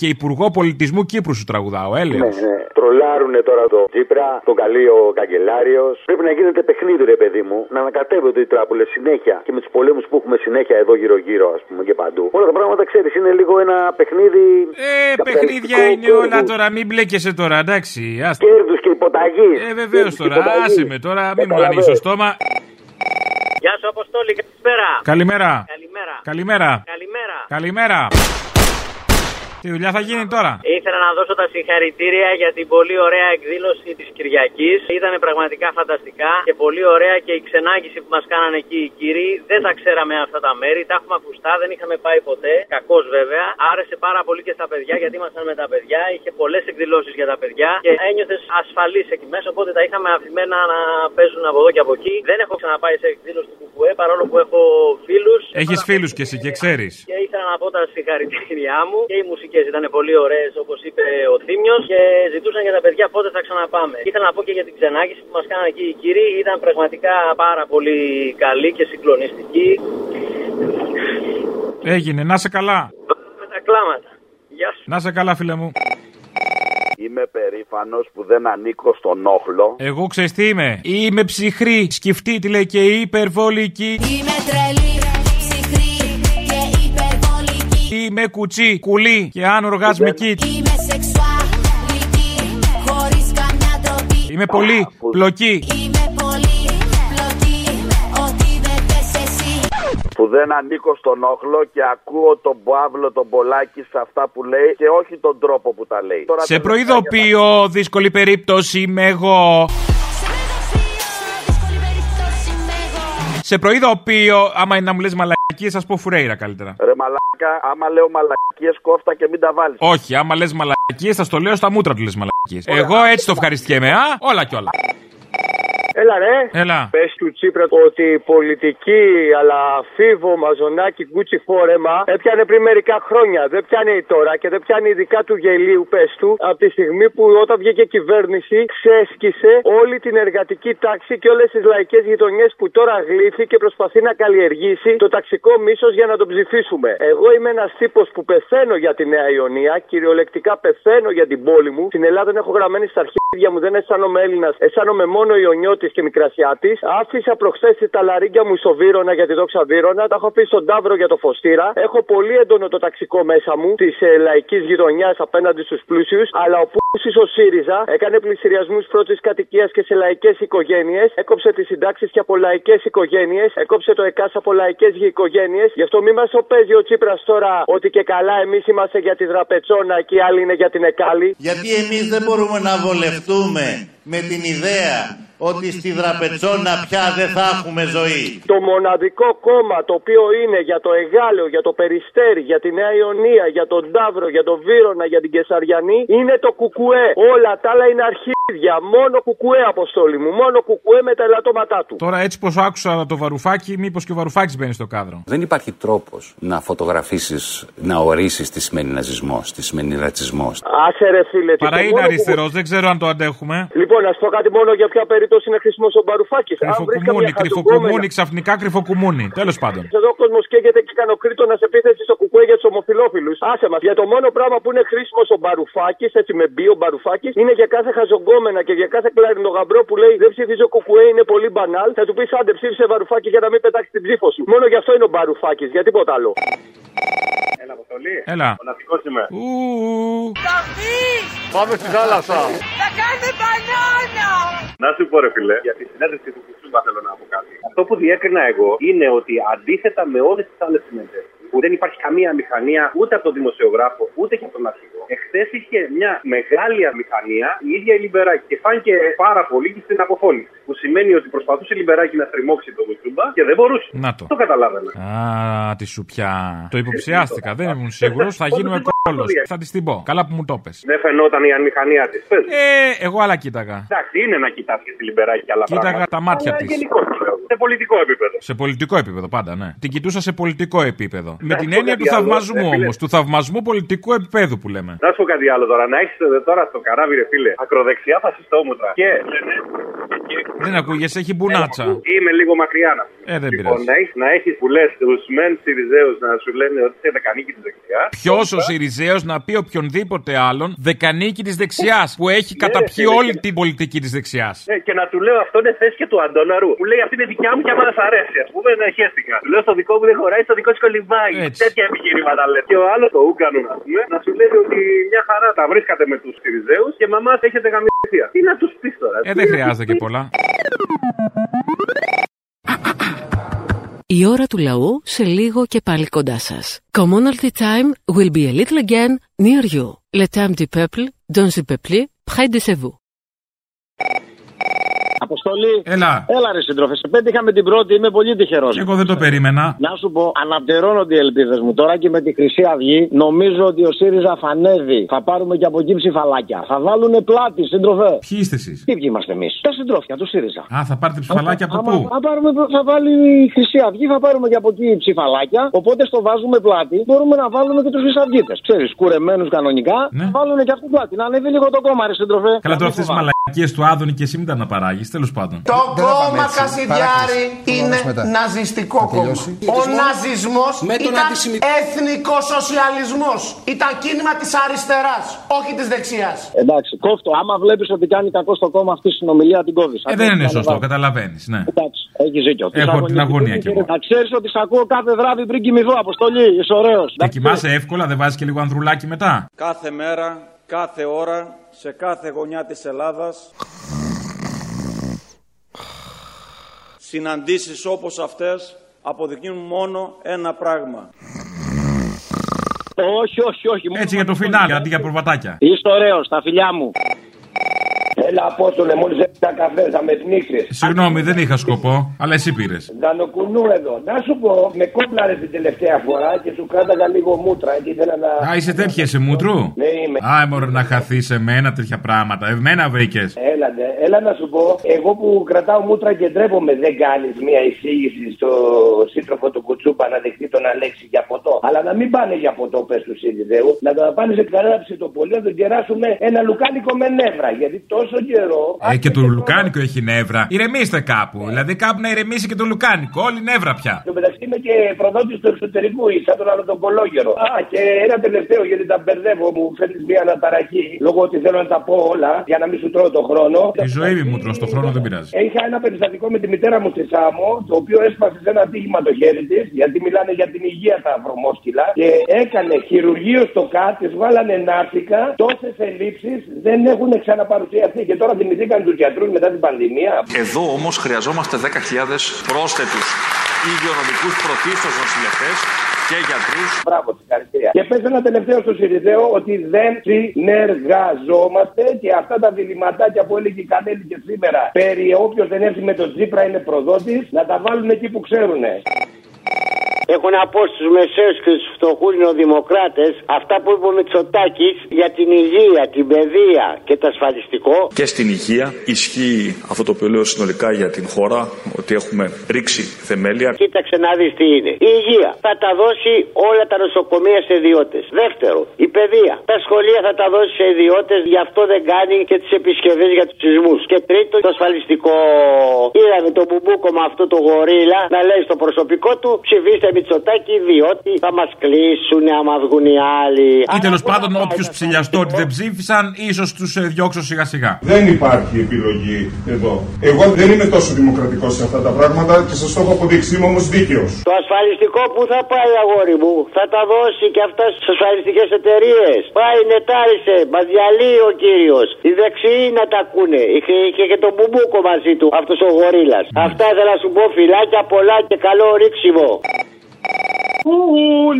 Και υπουργό πολιτισμού Κύπρου σου τραγουδάω, έλεος. Ναι, ναι. Τρολάρουνε τώρα το Τσίπρα, τον καλεί ο καγκελάριος. Πρέπει να γίνεται παιχνίδι, ρε παιδί μου, να ανακατεύονται οι τράπουλες συνέχεια και με τους πολέμους που έχουμε συνέχεια εδώ γύρω-γύρω, ας πούμε και παντού. Όλα τα πράγματα ξέρεις, είναι λίγο ένα παιχνίδι. Ε, παιχνίδια είναι όλα τώρα, μην μπλέκεσαι τώρα, εντάξει. άστα. Κέρδους και υποταγής. Ε, βεβαίως τώρα, άσε με τώρα, μην μου ανοίξεις το στόμα. Γεια σου, Αποστόλη, καλησπέρα. Καλημέρα. Καλημέρα. Καλημέρα. Καλημέρα. Καλημέρα. Τι δουλειά θα γίνει τώρα. Ήθελα να δώσω τα συγχαρητήρια για την πολύ ωραία εκδήλωση της Κυριακής. Ήταν πραγματικά φανταστικά και πολύ ωραία και η ξενάγηση που μας κάνανε εκεί οι κύριοι. Δεν τα ξέραμε αυτά τα μέρη, τα έχουμε ακουστά, δεν είχαμε πάει ποτέ. Κακώ βέβαια. Άρεσε πάρα πολύ και στα παιδιά γιατί ήμασταν με τα παιδιά. Είχε πολλές εκδηλώσεις για τα παιδιά και ένιωθες ασφαλής εκεί μέσα. Οπότε τα είχαμε αφημένα να παίζουν από εδώ και από εκεί. Δεν έχω ξαναπάει σε εκδήλωση του Κουκουέ παρόλο που έχω φίλους. Έχεις φίλους κι εσύ και ξέρεις. Και ήθελα να πω τα συγχαρητήριά μου και οι μουσικέ ήταν πολύ ωραίες όπως είπε ο Θήμιος και ζητούσαν για τα παιδιά πότε θα ξαναπάμε. Ήθελα να πω και για την ξενάγηση που μας κάνανε εκεί οι κύριοι. Ήταν πραγματικά πάρα πολύ καλή και συγκλονιστική. Έγινε, να σε καλά. Με τα κλάματα. Γεια σου. Να σε καλά, φίλε μου. Είμαι περήφανος που δεν ανήκω στον όχλο. Εγώ ξέρεις τι είμαι. Είμαι ψυχρή, σκεφτή τη λέει και υπερβολική. Είμαι τρελή, υπερβολική Είμαι κουτσί, κουλή και αν οργασμική. Είμαι σεξουαλική, χωρίς καμιά ντροπή Είμαι πολύ πλοκή. Είμαι πολύ πλοκή, ό,τι δεν θες εσύ Που δεν ανήκω στον όχλο και ακούω τον Παύλο τον Πολάκη σε αυτά που λέει και όχι τον τρόπο που τα λέει. Τώρα Σε τελευταία προειδοποιώ, δύσκολη περίπτωση είμαι εγώ. Σε προειδοποιώ, άμα είναι να μου λες μαλακίες, σας πω φουρέιρα καλύτερα. Ρε μαλάκα, άμα λέω μαλακίες κόφτα και μην τα βάλεις. Όχι, άμα λες μαλακίες, θα στο λέω στα μούτρα του λες μαλακίες. Εγώ έτσι το ευχαριστιέμαι, α, όλα κι όλα. Έλα ρε. Έλα. Πες του Τσίπρα ότι η πολιτική αλλά φίβο, μαζονάκι, γκούτσι φόρεμα έπιανε πριν μερικά χρόνια. Δεν πιάνει τώρα και δεν πιάνει ειδικά του γελίου, πες του, από τη στιγμή που όταν βγήκε η κυβέρνηση ξέσκησε όλη την εργατική τάξη και όλες τις λαϊκές γειτονιές που τώρα γλύφει και προσπαθεί να καλλιεργήσει το ταξικό μίσος για να τον ψηφίσουμε. Εγώ είμαι ένας τύπος που πεθαίνω για τη Νέα Ιωνία, κυριολεκτικά πεθαίνω για την πόλη μου. Στην Ελλάδα δεν έχω γραμμένη στα αρχίδια μου, δεν αισθάνομαι Έλληνας, αισθάνομαι μόνο Ιωνιώτης και Μικρασιάτης. Άφησα προχθές τα λαρίγκια μου στο Βύρονα για τη δόξα Βύρονα, τα έχω αφήσει στον Ταύρο για το Φωστήρα. Έχω πολύ έντονο το ταξικό μέσα μου της ε, λαϊκής γειτονιάς απέναντι στους πλούσιους, αλλά ο Πούση ο ΣΥΡΙΖΑ έκανε πλησιριασμού πρώτης κατοικίας και σε λαϊκές οικογένειες, έκοψε τις συντάξεις και από λαϊκές οικογένειες, έκοψε το ΕΚΑΣ από λαϊκές οικογένειες. Γι' αυτό μη μας το παίζει ο Τσίπρας τώρα ότι και καλά εμείς είμαστε για τη δραπετσόνα και οι άλλοι είναι για την Εκάλη. Γιατί εμείς δεν μπορούμε να βολευτούμε με την ιδέα ότι στη Δραπετσόνα πια δεν θα έχουμε ζωή. Το μοναδικό κόμμα το οποίο είναι για το Εγάλεο, για το Περιστέρι, για τη Νέα Ιωνία, για τον Ταύρο, για τον Βύρονα, για την Κεσαριανή είναι το Κουκουέ. Όλα τα άλλα είναι αρχίδια. Μόνο Κουκουέ, αποστόλη μου. Μόνο Κουκουέ με τα ελαττώματά του. Τώρα έτσι πως άκουσα το βαρουφάκι, μήπως και ο βαρουφάκης μπαίνει στο κάδρο; Δεν υπάρχει τρόπος να φωτογραφίσεις, να ορίσεις τι σημαίνει ναζισμό, τι σημαίνει ρατσισμό. Άσε ρε φίλε. τι Παρά το είναι μόνο που- αριστερός, δεν ξέρω αν το αντέχουμε. Λοιπόν, να σου πω κάτι μόνο για ποια περίπτωση είναι χρήσιμο ο Μπαρουφάκης. Κρυφοκουμούνι, κρυφοκουμούνι, ξαφνικά κρυφοκουμούνι. Τέλος πάντων. Εδώ ο κόσμος καίγεται και κανοκρίτονα σε επίθεση στο κουκουέ για τους ομοφυλόφιλους. Άσε μας. Για το μόνο πράγμα που είναι χρήσιμος ο Μπαρουφάκης, έτσι με μπει ο Μπαρουφάκης, είναι για κάθε χαζογκόμενα και για κάθε κλαρινογαμπρό που λέει Δεν ψηφίζω κουκουέ, είναι πολύ μπανάλ. Θα του πεις άντε ψήφισε Μπαρουφάκη για να μην πετάξει την ψήφο σου. Μόνο γι' αυτό είναι ο Μπαρουφάκης, για τίποτα άλλο. Έλα, Αποστολή. Έλα. Ο ναυτικός είμαι. Ου. Πάμε στη θάλασσα. Θα κάνουμε μπανάνα Να σου πω, ρε φιλέ, για τη συνέντευξη του Κουτσούμπα θέλω να πω κάτι. Αυτό που διέκρινα εγώ είναι ότι αντίθετα με όλες τις άλλες συνέντευξεις, που δεν υπάρχει καμία μηχανία ούτε από τον δημοσιογράφο ούτε και από τον αρχηγό, Εχθές είχε μια μεγάλη αμηχανία η ίδια η Λιμπεράκη και φάνηκε πάρα πολύ και στην αποφώνηση. Που σημαίνει ότι προσπαθούσε η Λιμπεράκη να τριμώξει τον Κουτσούμπα και δεν μπορούσε. Να το. Το καταλάβαινα. Α, τη σουπιά. Το υποψιάστηκα, δεν ήμουν σίγουρος. Θα γίνουμε κόλλο. Θα της την πω. Καλά που μου το πες. Δεν φαινόταν η αμηχανία της. Ε, εγώ άλλα κοίταγα. Εντάξει, είναι να κοιτάς και τη Λιμπεράκη και άλλα Κοίταγα πράγματα. τα μάτια Αλλά της. γενικώς το λέω. Σε πολιτικό επίπεδο. Σε πολιτικό επίπεδο, πάντα, ναι. Την κοιτούσα σε πολιτικό επίπεδο. Με την πω έννοια κάτι του άλλος, θαυμασμού ρε φίλε. όμω. Του θαυμασμού πολιτικού επίπεδου που λέμε. Να σου πω κάτι άλλο τώρα. Να έχεις τώρα στο καράβι, ρε φίλε, ακροδεξιά φασιστόμουτρα. Και λένε. Δεν ακούγεσαι, έχει μπουνάτσα. Είμαι λίγο μακριά να πούμε. Ε, δεν Λοιπόν, πειράζει. να έχει να έχεις που λε του μεν Σιριζέους να σου λένε ότι είσαι δεκανίκη της δεξιάς. Ποιος ο Σιριζέος να πει οποιονδήποτε άλλον δεκανίκη της δεξιάς που έχει καταπιεί φίλε, όλη και- την πολιτική της δεξιάς. Ναι, και να του λέω αυτό είναι θέση και του Αντώναρου. Που λέει αυτή είναι δικιά μου και άμα δεν σ' αρέσει, ας πούμε, να χαίστηκα. Του λέω στο δικό μου δεν χωράει, στο δικό σου κολυμπάει. Έτσι. Τέτοια επιχειρήματα λες. Και ο άλλος το Ούγκανος, να πούμε, να σου λέει ότι μια χαρά τα βρίσκατε με τους Σιριζέους και μαμάς έχετε γαμιστία. Τι να τους πεις τώρα. Ε, δεν χρειάζεται και πολλά. Η ώρα του λαού σε λίγο και πάλι κοντά σας. Commonalty time will be a little again near you. Le temps du peuple, dans le peuple, près de chez vous. Αποστολή. Έλα. Έλα, ρε σύντροφε. Σε πέτυχα με την πρώτη, είμαι πολύ τυχερός. Εγώ δεν το περίμενα. Να σου πω, αναπτερώνονται οι ελπίδες μου. Τώρα και με τη Χρυσή Αυγή, νομίζω ότι ο ΣΥΡΙΖΑ φανεύει. Θα πάρουμε και από εκεί ψηφαλάκια. Θα βάλουν πλάτη, σύντροφε. Ποιοι είστε εσείς; Τι ποιοι είμαστε εμείς; Τα συντρόφια του ΣΥΡΙΖΑ. Α, θα πάρετε ψηφαλάκια από Άμα- πού; Θα, πάρουμε, θα βάλει η Χρυσή Αυγή, θα πάρουμε και από εκεί ψηφαλάκια. Οπότε στο βάζουμε πλάτη, μπορούμε να βάλουμε και τους Χρυσαυγίτες. Ξέρεις, κουρεμένους κανονικά, Ναι. θα βάλουν και αυτού πλάτη. Να ανέβει λίγο το κόμμα, ρε σύντροφε. Καλά, τώρα Να αυτές μην τι φοβάμαι. μαλακίε του Άδωνη και εσύ μην τα αναπαράγεις, τέλος πάντων. Το κόμμα Κασιδιάρη είναι ναζιστικό κόμμα. Ο ναζισμός ήταν εθνικοσοσιαλισμός. Ήταν κίνημα της αριστεράς, όχι της δεξιάς. Εντάξει, κόφτο. Άμα βλέπεις ότι κάνει κακό στο κόμμα αυτή η συνομιλία, την κόβεις. Ε, δεν είναι σωστό, καταλαβαίνεις, ναι. Εντάξει, έχεις δίκιο. Έχω την αγωνία κι εγώ. Να ξέρεις ότι σ' ακούω κάθε βράδυ πριν κοιμηθώ, Αποστολή. Είσαι ωραίος. Και κοιμάσαι εύκολα, δεν βάζεις και λίγο ανδρουλάκι μετά. Κάθε μέρα, κάθε ώρα, σε κάθε γωνιά της Ελλάδας συναντήσεις όπως αυτές αποδεικνύουν μόνο ένα πράγμα. Όχι, όχι, όχι. Έτσι για το φινάλι, αντί για προβατάκια. Είσαι ωραίος, τα φιλιά μου. Έλα, Απόστολε, μόλις έπειτα καφέ, θα με πνίξεις. Συγγνώμη, δεν είχα σκοπό, αλλά εσύ πήρες. Δανοκουνού εδώ. Να σου πω, με κόμπλαρε την τελευταία φορά και σου κράταγα λίγο μούτρα και ήθελα να. Α, είσαι τέτοια σε μούτρου; Ναι, είμαι. Α, μωρέ να χαθείς σε μένα τέτοια πράγματα. Εμένα βρήκες. Έλα, ναι. Έλα να σου πω, εγώ που κρατάω μούτρα και ντρέπομαι, δεν κάνεις μια εισήγηση στο σύντροφο του Κουτσούπα να δεχτεί τον Αλέξη για ποτό. Αλλά να μην πάνε για ποτό, πες τους Σιριζέου, να τα πάνε σε κανένα ψητοπολείο, να τον κεράσουμε ένα λουκάνικο με νεύρα. Γιατί τόσο καιρό. Ε, και το λουκάνικο έχει νεύρα. Ηρεμήστε κάπου. Δηλαδή κάπου να ηρεμήσει και το λουκάνικο. Όλη νεύρα πια. Στο μεταξύ είμαι και προδότης του εξωτερικού, σαν τον άλλο τον κολόγερο. Α, και ένα τελευταίο γιατί τα μπερδεύω, μου φέρνεις μια αναταραχή. Λόγω ότι θέλω να τα πω όλα για να μην σου τρώω το χρόνο. Η ζωή μου τρως το χρόνο δεν πειράζει. Είχα ένα περιστατικό με τη μητέρα μου στη Σάμο, το οποίο έσπασε σε ένα τύχημα το χέρι της, γιατί μιλάνε για την υγεία τα βρωμόσκυλα. Και έκανε χειρουργείο στο ΚΑΤ, τη βάλανε ναύτικα, τόσες ελλείψεις δεν έχουν ξαναπαρουσιαστεί. Και τώρα θυμηθήκαν τους γιατρούς μετά την πανδημία. Εδώ όμως χρειαζόμαστε 10.000 πρόσθετους υγειονομικούς προτίστω νοσηλευτές και γιατρούς. Μπράβο, συγχαρητήρια. Και πες ένα τελευταίο στο Σιριζέο ότι δεν συνεργαζόμαστε και αυτά τα διληματάκια που έλεγε η Κανέλη και σήμερα περί όποιος δεν έρθει με τον Τζίπρα είναι προδότης, να τα βάλουν εκεί που ξέρουν. Έχω να πω στου μεσαίους και στου φτωχούς νεοδημοκράτες αυτά που είπε ο Μητσοτάκης για την υγεία, την παιδεία και το ασφαλιστικό. Και στην υγεία ισχύει αυτό το οποίο λέω συνολικά για την χώρα, ότι έχουμε ρίξει θεμέλια. Κοίταξε να δεις τι είναι. Η υγεία θα τα δώσει όλα τα νοσοκομεία σε ιδιώτες. Δεύτερο, η παιδεία. Τα σχολεία θα τα δώσει σε ιδιώτες, γι' αυτό δεν κάνει και τις επισκευές για τους σεισμούς. Και τρίτο, το ασφαλιστικό. Είδαμε τον μπουμπούκο με αυτό το γορίλα να λέει στο προσωπικό του ψηφίστε Μητσοτάκη διότι θα μας κλείσουν άμα βγουν οι άλλοι. Ή τέλος πάντων όποιου ψηλιαστώ ότι δεν ψήφισαν, ίσως τους διώξω σιγά σιγά. Δεν υπάρχει επιλογή εδώ. Εγώ δεν είμαι τόσο δημοκρατικός σε αυτά τα πράγματα και σας το έχω αποδείξει. Είμαι όμως δίκαιος. Το ασφαλιστικό που θα πάει, αγόρι μου, θα τα δώσει και αυτά στις ασφαλιστικές εταιρείες. Πάει, νετάρισε, μας διαλύει ο κύριος. Οι δεξιοί να τα ακούνε. Είχε, είχε και τον μπουμπούκο μαζί του, αυτός ο γορίλας. Αυτά ήθελα να σου πω, φυλάκια πολλά και καλό ρίξιμο. Ου,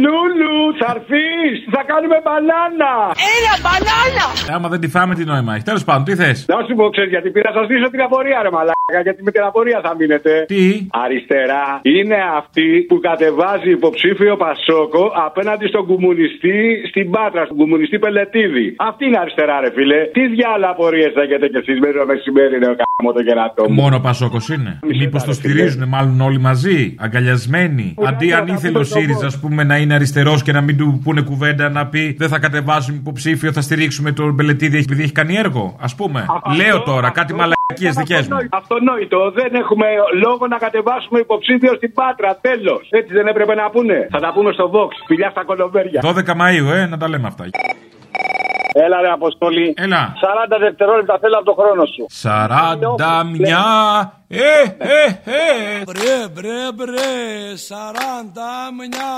Λούλου, θα έρθεις. Θα κάνουμε μπανάνα. Έλα, μπανάνα! Άμα δεν τη φάμε, τι νόημα έχει. Τέλος πάντων, τι θες; Να σου πω, ξέρεις γιατί πήρα, σας στήσω την απορία, ρε Μαλάκα. Γιατί με την απορία θα μείνετε. Τι; Αριστερά είναι αυτή που κατεβάζει υποψήφιο Πασόκο απέναντι στον κομμουνιστή στην Πάτρα, στον κομμουνιστή Πελετίδη. Αυτή είναι αριστερά, ρε φίλε. Τι διάλα απορίες έχετε κι εσείς μέσα στο μεσημέρι, ρε κάμο το κερατό μου. Μόνο Πασόκος είναι. Μήπως το στηρίζουν μάλλον όλοι μαζί, αγκαλιασμένοι. Αντί αν ήθελε ο ΣΥΡΙΖΑ, ας πούμε, να είναι αριστερός και να μην του πούνε κουβέντα να πει Δεν θα κατεβάσουμε υποψήφιο, θα στηρίξουμε τον Μπελετίδη επειδή έχει κάνει έργο. Α πούμε. Λέω τώρα κάτι μαλακίε δικέ μου. Αυτονόητο. Δεν έχουμε λόγο να κατεβάσουμε υποψήφιο στην Πάτρα. Τέλος. Έτσι δεν έπρεπε να πούνε. Θα τα πούμε στο Vox. Φιλιά στα κολομπέρια. 12 Μαου, ε, να τα λέμε αυτά. Έλα ρε Αποστολή. Έλα. 40 δευτερόλεπτα θέλω από το χρόνο σου. 41. Ε, ε, ε. Μπρε, μπρε, μπρε, σαράντα μια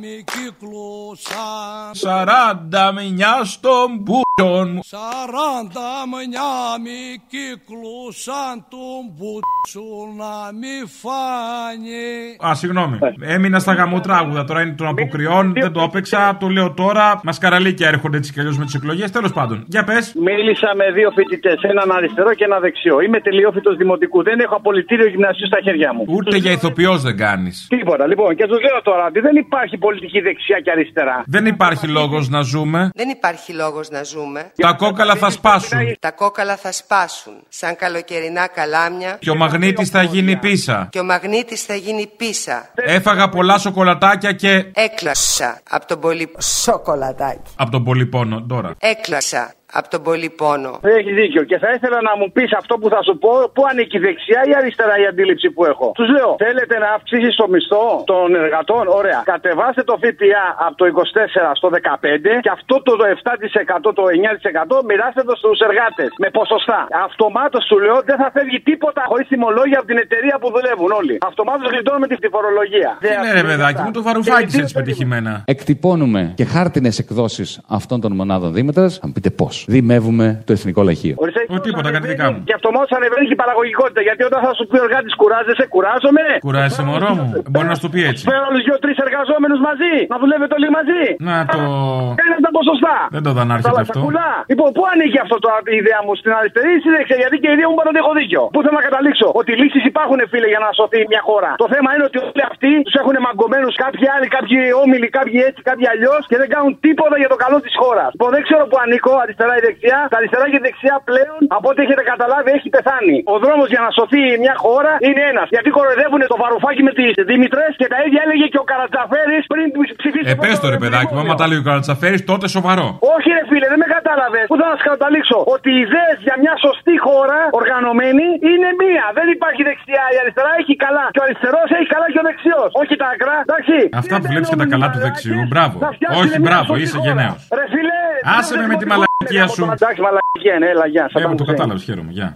μη κύκλωσαν. 41 στον μπούτσον μου. Σαράντα μια μη κύκλωσαν τον μπούτσο να μη φάνει. Α, συγγνώμη. Έμεινα στα γαμοτράγουδα. Τώρα είναι των αποκριών. Δεν το έπαιξα. Το λέω τώρα. Μασκαραλίκια έρχονται έτσι κι αλλιώς με τις εκλογές. Τέλος πάντων. Για πες. Μίλησα με δύο φοιτητές, έναν αριστερό και ένα δεξιό. Είμαι τελειόφυτος δημοτικού. Δεν έχω απολυτήριο γυμνασίου στα χέρια μου. Ούτε για ηθοποιός δεν κάνεις. Τίποτα. Λοιπόν, και τους λέω τώρα ότι δεν υπάρχει πολιτική δεξιά και αριστερά. Δεν υπάρχει λόγος να ζούμε. Δεν υπάρχει λόγος να ζούμε. Τα κόκαλα θα σπάσουν. Τα κόκαλα θα σπάσουν σαν καλοκαιρινά καλάμια Και ο μαγνήτης θα γίνει πίσα. και ο μαγνήτης θα γίνει πίσα. Έφαγα πολλά σοκολατάκια και. Έκλασα από τον πολύ σοκολατάκι. Από τον πολυπόνο τώρα. Έκλασα από τον πολύ πόνο. Έχει δίκιο. Και θα ήθελα να μου πεις αυτό που θα σου πω, πού ανήκει η δεξιά ή αριστερά η αντίληψη που έχω. Τους λέω, θέλετε να αυξήσεις το μισθό των εργατών; Ωραία. Κατεβάστε το ΦΠΑ από το 24 στο 15 και αυτό το 7%, το 9% μοιράστε το στους εργάτες με ποσοστά. Αυτομάτως του λέω δεν θα φεύγει τίποτα χωρίς τιμολόγια από την εταιρεία που δουλεύουν όλοι. Αυτομάτως γλιτώνουμε τη φορολογία. Τι ναι, ρε παιδάκι μου, το βαρουφάκι έτσι πετυχημένα. Εκτυπώνουμε και χάρτινες εκδόσεις αυτών των μονάδων Δήμετρα. Θα μου πείτε πώς. Δημεύουμε το εθνικό λαχείο. Ο τίποτα, κάτι δικά μου. Και αυτομάτω ανεβαίνει και η παραγωγικότητα. Γιατί όταν θα σου πει ο εργάτη κουράζεσαι, κουράζομαι. Κουράζεσαι μωρό μου. Μπορεί να σου το πει έτσι. Φέρω άλλους δύο-τρει εργαζόμενους μαζί. Να δουλεύετε όλοι μαζί. Να το. Ένα τα ποσοστά. Δεν το δανάρχεται αυτό. Κουλά. Λοιπόν, πού ανήκει αυτό το η ιδέα μου, στην αριστερή ή στη δεξιά; Γιατί και η ιδέα μου μπορεί να έχω δίκιο. Πού θέλω να καταλήξω; Ότι λύσεις υπάρχουν, φίλε, για να σωθεί μια χώρα. Το θέμα είναι ότι όλοι αυτοί τους έχουν μαγκωμένους κάποιοι άλλοι, κάποιοι όμιλοι, κάποιοι έτσι, κάποιοι αλλιώς και δεν κάνουν τίποτα για το καλό της χώρας. Λοιπόν, δεν ξέρω που ανήκω, αριστερά ή δεξιά. Τα αριστερά και η δεξιά πλέον, από ό,τι έχετε καταλάβει, έχει πεθάνει. Ο δρόμος για να σωθεί μια χώρα είναι ένας. Γιατί κοροϊδεύουν το βαρουφάκι με τις Δήμητρες και τα ίδια έλεγε και ο Καρατζαφέρης πριν ψηφίσει. Ε, πες το ρε παιδάκι μου, άμα τα λέει ο Καρατσαφέρη, τότε σοβαρό. Όχι, ρε φίλε, δεν με κατάλαβες. Πού θα σας καταλήξω. Ότι οι ιδέες για μια σωστή χώρα οργανωμένη είναι μία. Δεν υπάρχει δεξιά. Η αριστερά έχει καλά. Και ο αριστερός έχει καλά και ο δεξιός. Όχι τα άκρα. Εντάξει. Αυτά που βλέπεις και τα καλά του δεξιού, μπράβο. Όχι, μπράβο, είσαι γενναίος. Ρε φίλε. Άσε με με τη μαλακία σου. Εντάξει, μαλακία είναι, έλα, γεια. Ε, μου το κατάλαβες, χαίρομαι, γεια.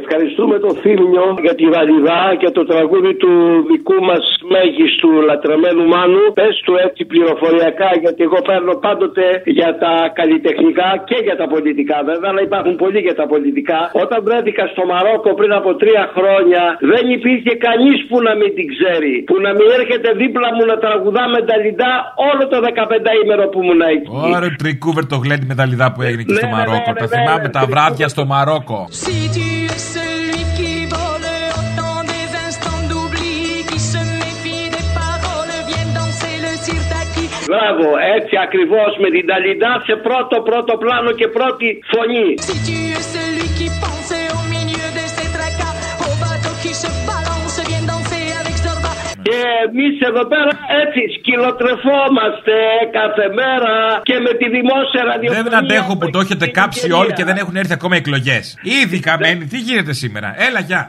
Ευχαριστούμε τον Θήμιο για τη βαλιδά και το τραγούδι του δικού μας μέγιστου λατρεμένου Μάνου. Πες του έτσι πληροφοριακά, γιατί εγώ παίρνω πάντοτε για τα καλλιτεχνικά και για τα πολιτικά. Βέβαια, να υπάρχουν πολλοί για τα πολιτικά. Όταν βρέθηκα στο Μαρόκο πριν από τρία χρόνια, δεν υπήρχε κανείς που να μην την ξέρει. Που να μην έρχεται δίπλα μου να τραγουδά με τα λιντά όλο το 15 ημέρο που ήμουν εκεί. Ωραία, τρικούβερ το γλέντι με τα λιδά που έγινε και Ναι, στο ναι, Μαρόκο. ναι, Τα ναι, θυμάμαι ναι, τα ναι. βράδια στο Μαρόκο. Si tu es celui qui vole autant des instants d'oubli, qui se méfie des paroles, viennent danser le sirtaki. Μπράβο, έτσι ακριβώ με την Ταλιντά σε πρώτο πρώτο πλάνο και πρώτη φωνή. Και εμείς εδώ πέρα έτσι σκυλοτρεφόμαστε κάθε μέρα και με τη δημόσια ραδιοφωνία. Δεν αντέχω που το έχετε κάψει όλοι και δεν έχουν έρθει ακόμα εκλογές. Ήδη καμένοι, τι γίνεται σήμερα; Έλα, γεια.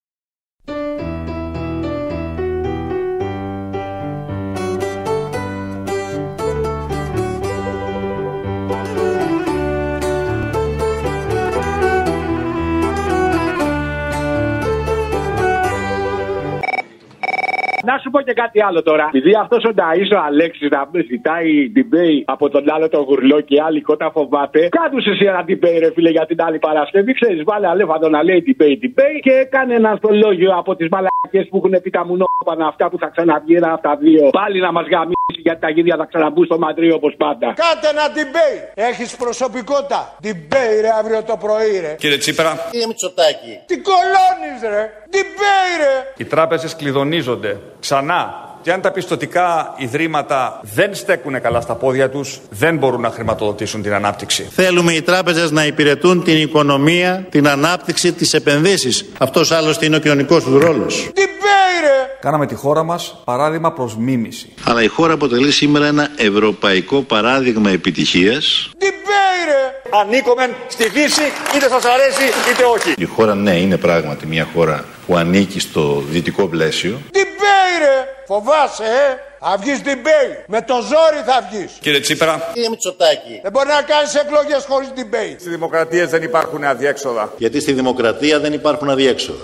chez vous. και κάτι άλλο τώρα. Επειδή αυτός ο Νταΐς ο Αλέξης να ζητάει debate από τον άλλο τον γουρλό και άλλη κότα φοβάται. Κάτω εσύ ένα debate, ρε φίλε, για την άλλη Παρασκευή. Ξέρεις, βάλε αλέφαντο να λέει debate, debate και έκανε ένα ανθολόγιο από τις μαλακίε που έχουν πει τα μουνόπανα αυτά που θα ξαναβγεί ένα από τα δύο. Πάλι να μας γαμίσει γιατί τα γίδια θα ξαναμπούν στο μαντρί όπως πάντα. Κάντε ένα debate. Έχεις προσωπικότητα. Debate ρε αύριο το πρωί ρε. Κύριε Τσίπρα, Κύριε Μητσοτάκη. Τι κολώνεις ρε. Debate ρε. οι τράπεζες κλειδονίζονται ξανά. Και αν τα πιστοτικά ιδρύματα δεν στέκουν καλά στα πόδια τους, δεν μπορούν να χρηματοδοτήσουν την ανάπτυξη. Θέλουμε οι τράπεζες να υπηρετούν την οικονομία, την ανάπτυξη, τις επενδύσεις. Αυτός άλλωστε είναι ο κοινωνικός τους ρόλος. Debate ρε. Κάναμε τη χώρα μας παράδειγμα προς μίμηση. Αλλά η χώρα αποτελεί σήμερα ένα ευρωπαϊκό παράδειγμα επιτυχίας. Debate ρε. Ανήκομεν στη Δύση, είτε σας αρέσει είτε όχι. Η χώρα ναι είναι πράγματι μια χώρα που ανήκει στο δυτικό πλαίσιο. Debate ρε. Φοβάσαι ε. Θα βγεις debate. Με το ζόρι θα βγεις. Κύριε Τσίπρα, Κύριε Μητσοτάκη. Δεν μπορεί να κάνεις εκλογές χωρίς debate. στις δημοκρατίες δεν υπάρχουν αδιέξοδα. Γιατί στη δημοκρατία δεν υπάρχουν αδιέξοδα.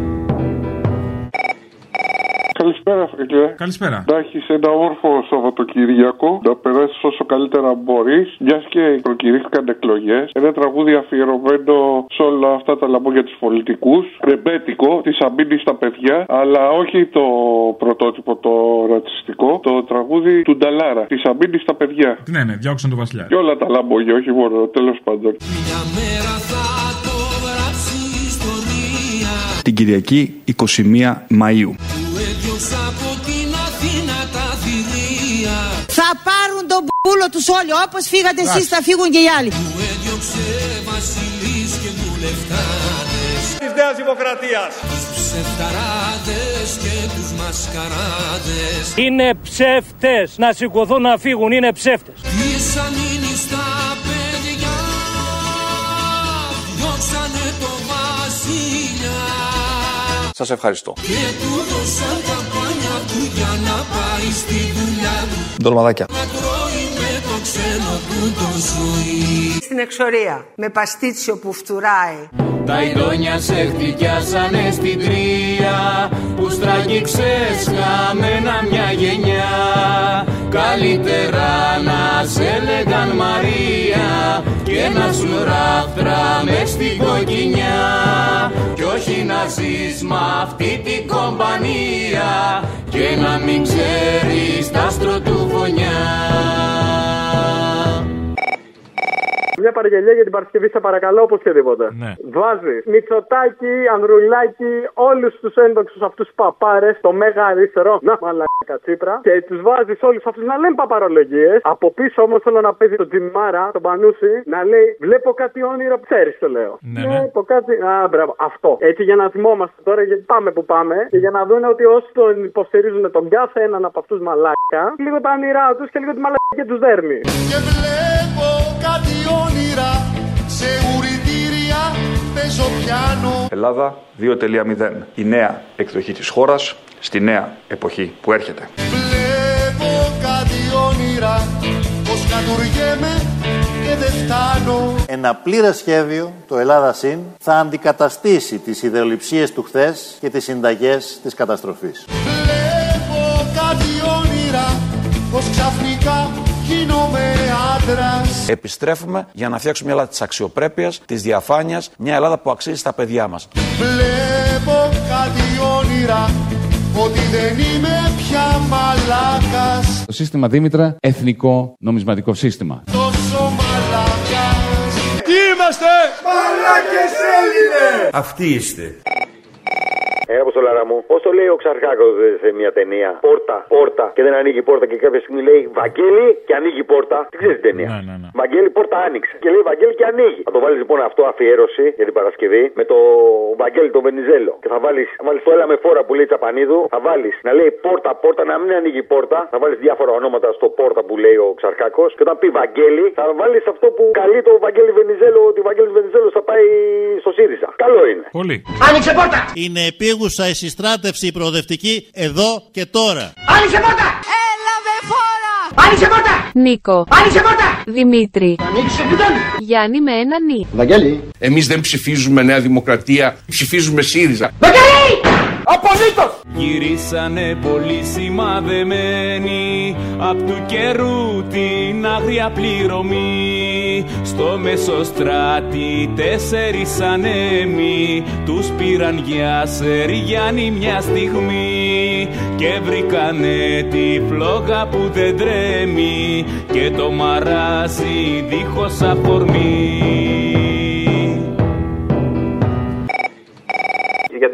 Καλησπέρα, φίλε. Καλησπέρα. Να έχεις ένα όρφο Σαββατοκύριακο, να περάσεις όσο καλύτερα μπορείς, μιας και προκηρύχθηκαν εκλογές. Ένα τραγούδι αφιερωμένο σε όλα αυτά τα λαμπόγια τους πολιτικούς. Ρεμπέτικο, της αμπίνη στα παιδιά, αλλά όχι το πρωτότυπο το ρατσιστικό. Το τραγούδι του Νταλάρα, της αμπίνη στα παιδιά. Ναι, ναι, διώξαν τον Βασιλιά. Και όλα τα λαμπόγια, όχι μόνο, τέλος πάντων. Την Κυριακή 21 Μαΐου. Θα πάρουν τον πούλο τους όλοι. Όπως φύγατε εσείς θα φύγουν και οι άλλοι. Της Νέας Δημοκρατίας. Είναι ψεύτες. Να σηκωθούν να φύγουν. Είναι ψεύτες. Σας ευχαριστώ. Ντολμαδάκια. Στην εξορία, με παστίτσιο που φτουράει. Τα ειδόνια σε χτυπιάσανε στην τρία Που στραγγίξες χαμένα μια γενιά. Καλύτερα να σε λέγαν Μαρία Και να σου ράφτρα μες στην κοκκινιά. Κι όχι να ζεις μ' αυτή την κομπανία Και να μην ξέρεις τα άστρο του φωνιά Μια παραγγελία για την Παρασκευή, σε παρακαλώ, οπωσδήποτε. Ναι. Βάζει Μητσοτάκι, Ανδρουλάκι, όλους τους ένδοξου αυτούς παπάρες, το μέγα αριστερό, να μαλάκα τσίπρα, και τους βάζεις όλους αυτούς να λένε παπαρολογίες. Από πίσω όμως θέλω να παίζει τον Τζιμάρα, τον Πανούση, να λέει Βλέπω κάτι όνειρο, ξέρεις το λέω. Ναι, ναι. Βλέπω κάτι. Α, μπράβο, αυτό. Έτσι για να θυμόμαστε τώρα, γιατί πάμε που πάμε, και για να δουν ότι όσοι τον υποστηρίζουν τον κάθε έναν από αυτούς μαλάκα, λίγο τα όνειρά τους και λίγο τη μαλακία τους δέρνει. Και βλέπω κάτι όνειρα σε ουρητήρια παίζω πιάνο. Ελλάδα 2.0. Η νέα εκδοχή της χώρας στη νέα εποχή που έρχεται. Βλέπω κάτι όνειρα πως κατουργέμαι και δεν φτάνω. Ένα πλήρες σχέδιο, το Ελλάδα ΣΥΝ, θα αντικαταστήσει τις ιδεολειψίες του χθες και τις συνταγές της καταστροφής. Βλέπω κάτι όνειρα πως ξαφνικά γίνομαι άντρας. Επιστρέφουμε για να φτιάξουμε μια Ελλάδα της αξιοπρέπειας, της διαφάνειας, μια Ελλάδα που αξίζει στα παιδιά μας. Βλέπω κάτι όνειρα ότι δεν είμαι πια μαλάκας Το σύστημα Δήμητρα, εθνικό νομισματικό σύστημα. τόσο μαλάκας Τι είμαστε! Μαλάκες Έλληνες! Αυτοί είστε. Ε, όπως Αποστολάρα μου. Πώς το λέει ο Ξαρχάκος σε μια ταινία; Πόρτα, πόρτα και δεν ανοίγει η πόρτα και κάποια στιγμή λέει Βαγγέλη και ανοίγει η πόρτα. Τι ξέρεις την ταινία; Ναι, ναι, ναι. Βαγγέλη πόρτα άνοιξε. Και λέει Βαγγέλη και ανοίγει. Θα το βάλεις λοιπόν αυτό αφιέρωση για την Παρασκευή με το Βαγγέλη το Βενιζέλο. Και θα βάλεις βάλεις το έλα με φόρα που λέει Τσαπανίδου. Θα βάλεις να λέει πόρτα, πόρτα, να μην ανοίγει η πόρτα. Θα βάλεις διάφορα ονόματα στο πόρτα που λέει ο Ξαρχάκος. Και όταν πει Βαγγέλη, θα βάλεις αυτό που καλεί το Βαγγέλη Βενιζέλο ότι ο Βαγγέλης Βενιζέλος θα πάει στο ΣΥΡΙΖΑ. Καλό είναι. Πολύ. Άνοιξε πόρτα! Είναι επίγουσα η συστράτευση η προοδευτική εδώ και τώρα. Άνοιξε πόρτα! Έλα με φόρα! Άνοιξε πόρτα! Νίκο. Άνοιξε πόρτα! Δημήτρη. Ανοίξε πιτόν! Γιάννη με ένα νι. Βαγγέλη! Εμείς δεν ψηφίζουμε Νέα Δημοκρατία, ψηφίζουμε ΣΥΡΙΖΑ. Βαγγέλη! Απολύτως! Γυρίσανε πολύ σημαδεμένοι Απ' του καιρού την άγρια πληρωμή. Στο μεσοστράτη τέσσερις ανέμοι Τους πήραν για Σεριάννη μια στιγμή. Και βρήκανε τη φλόγα που δεν τρέμει Και το μαράζι δίχως αφορμή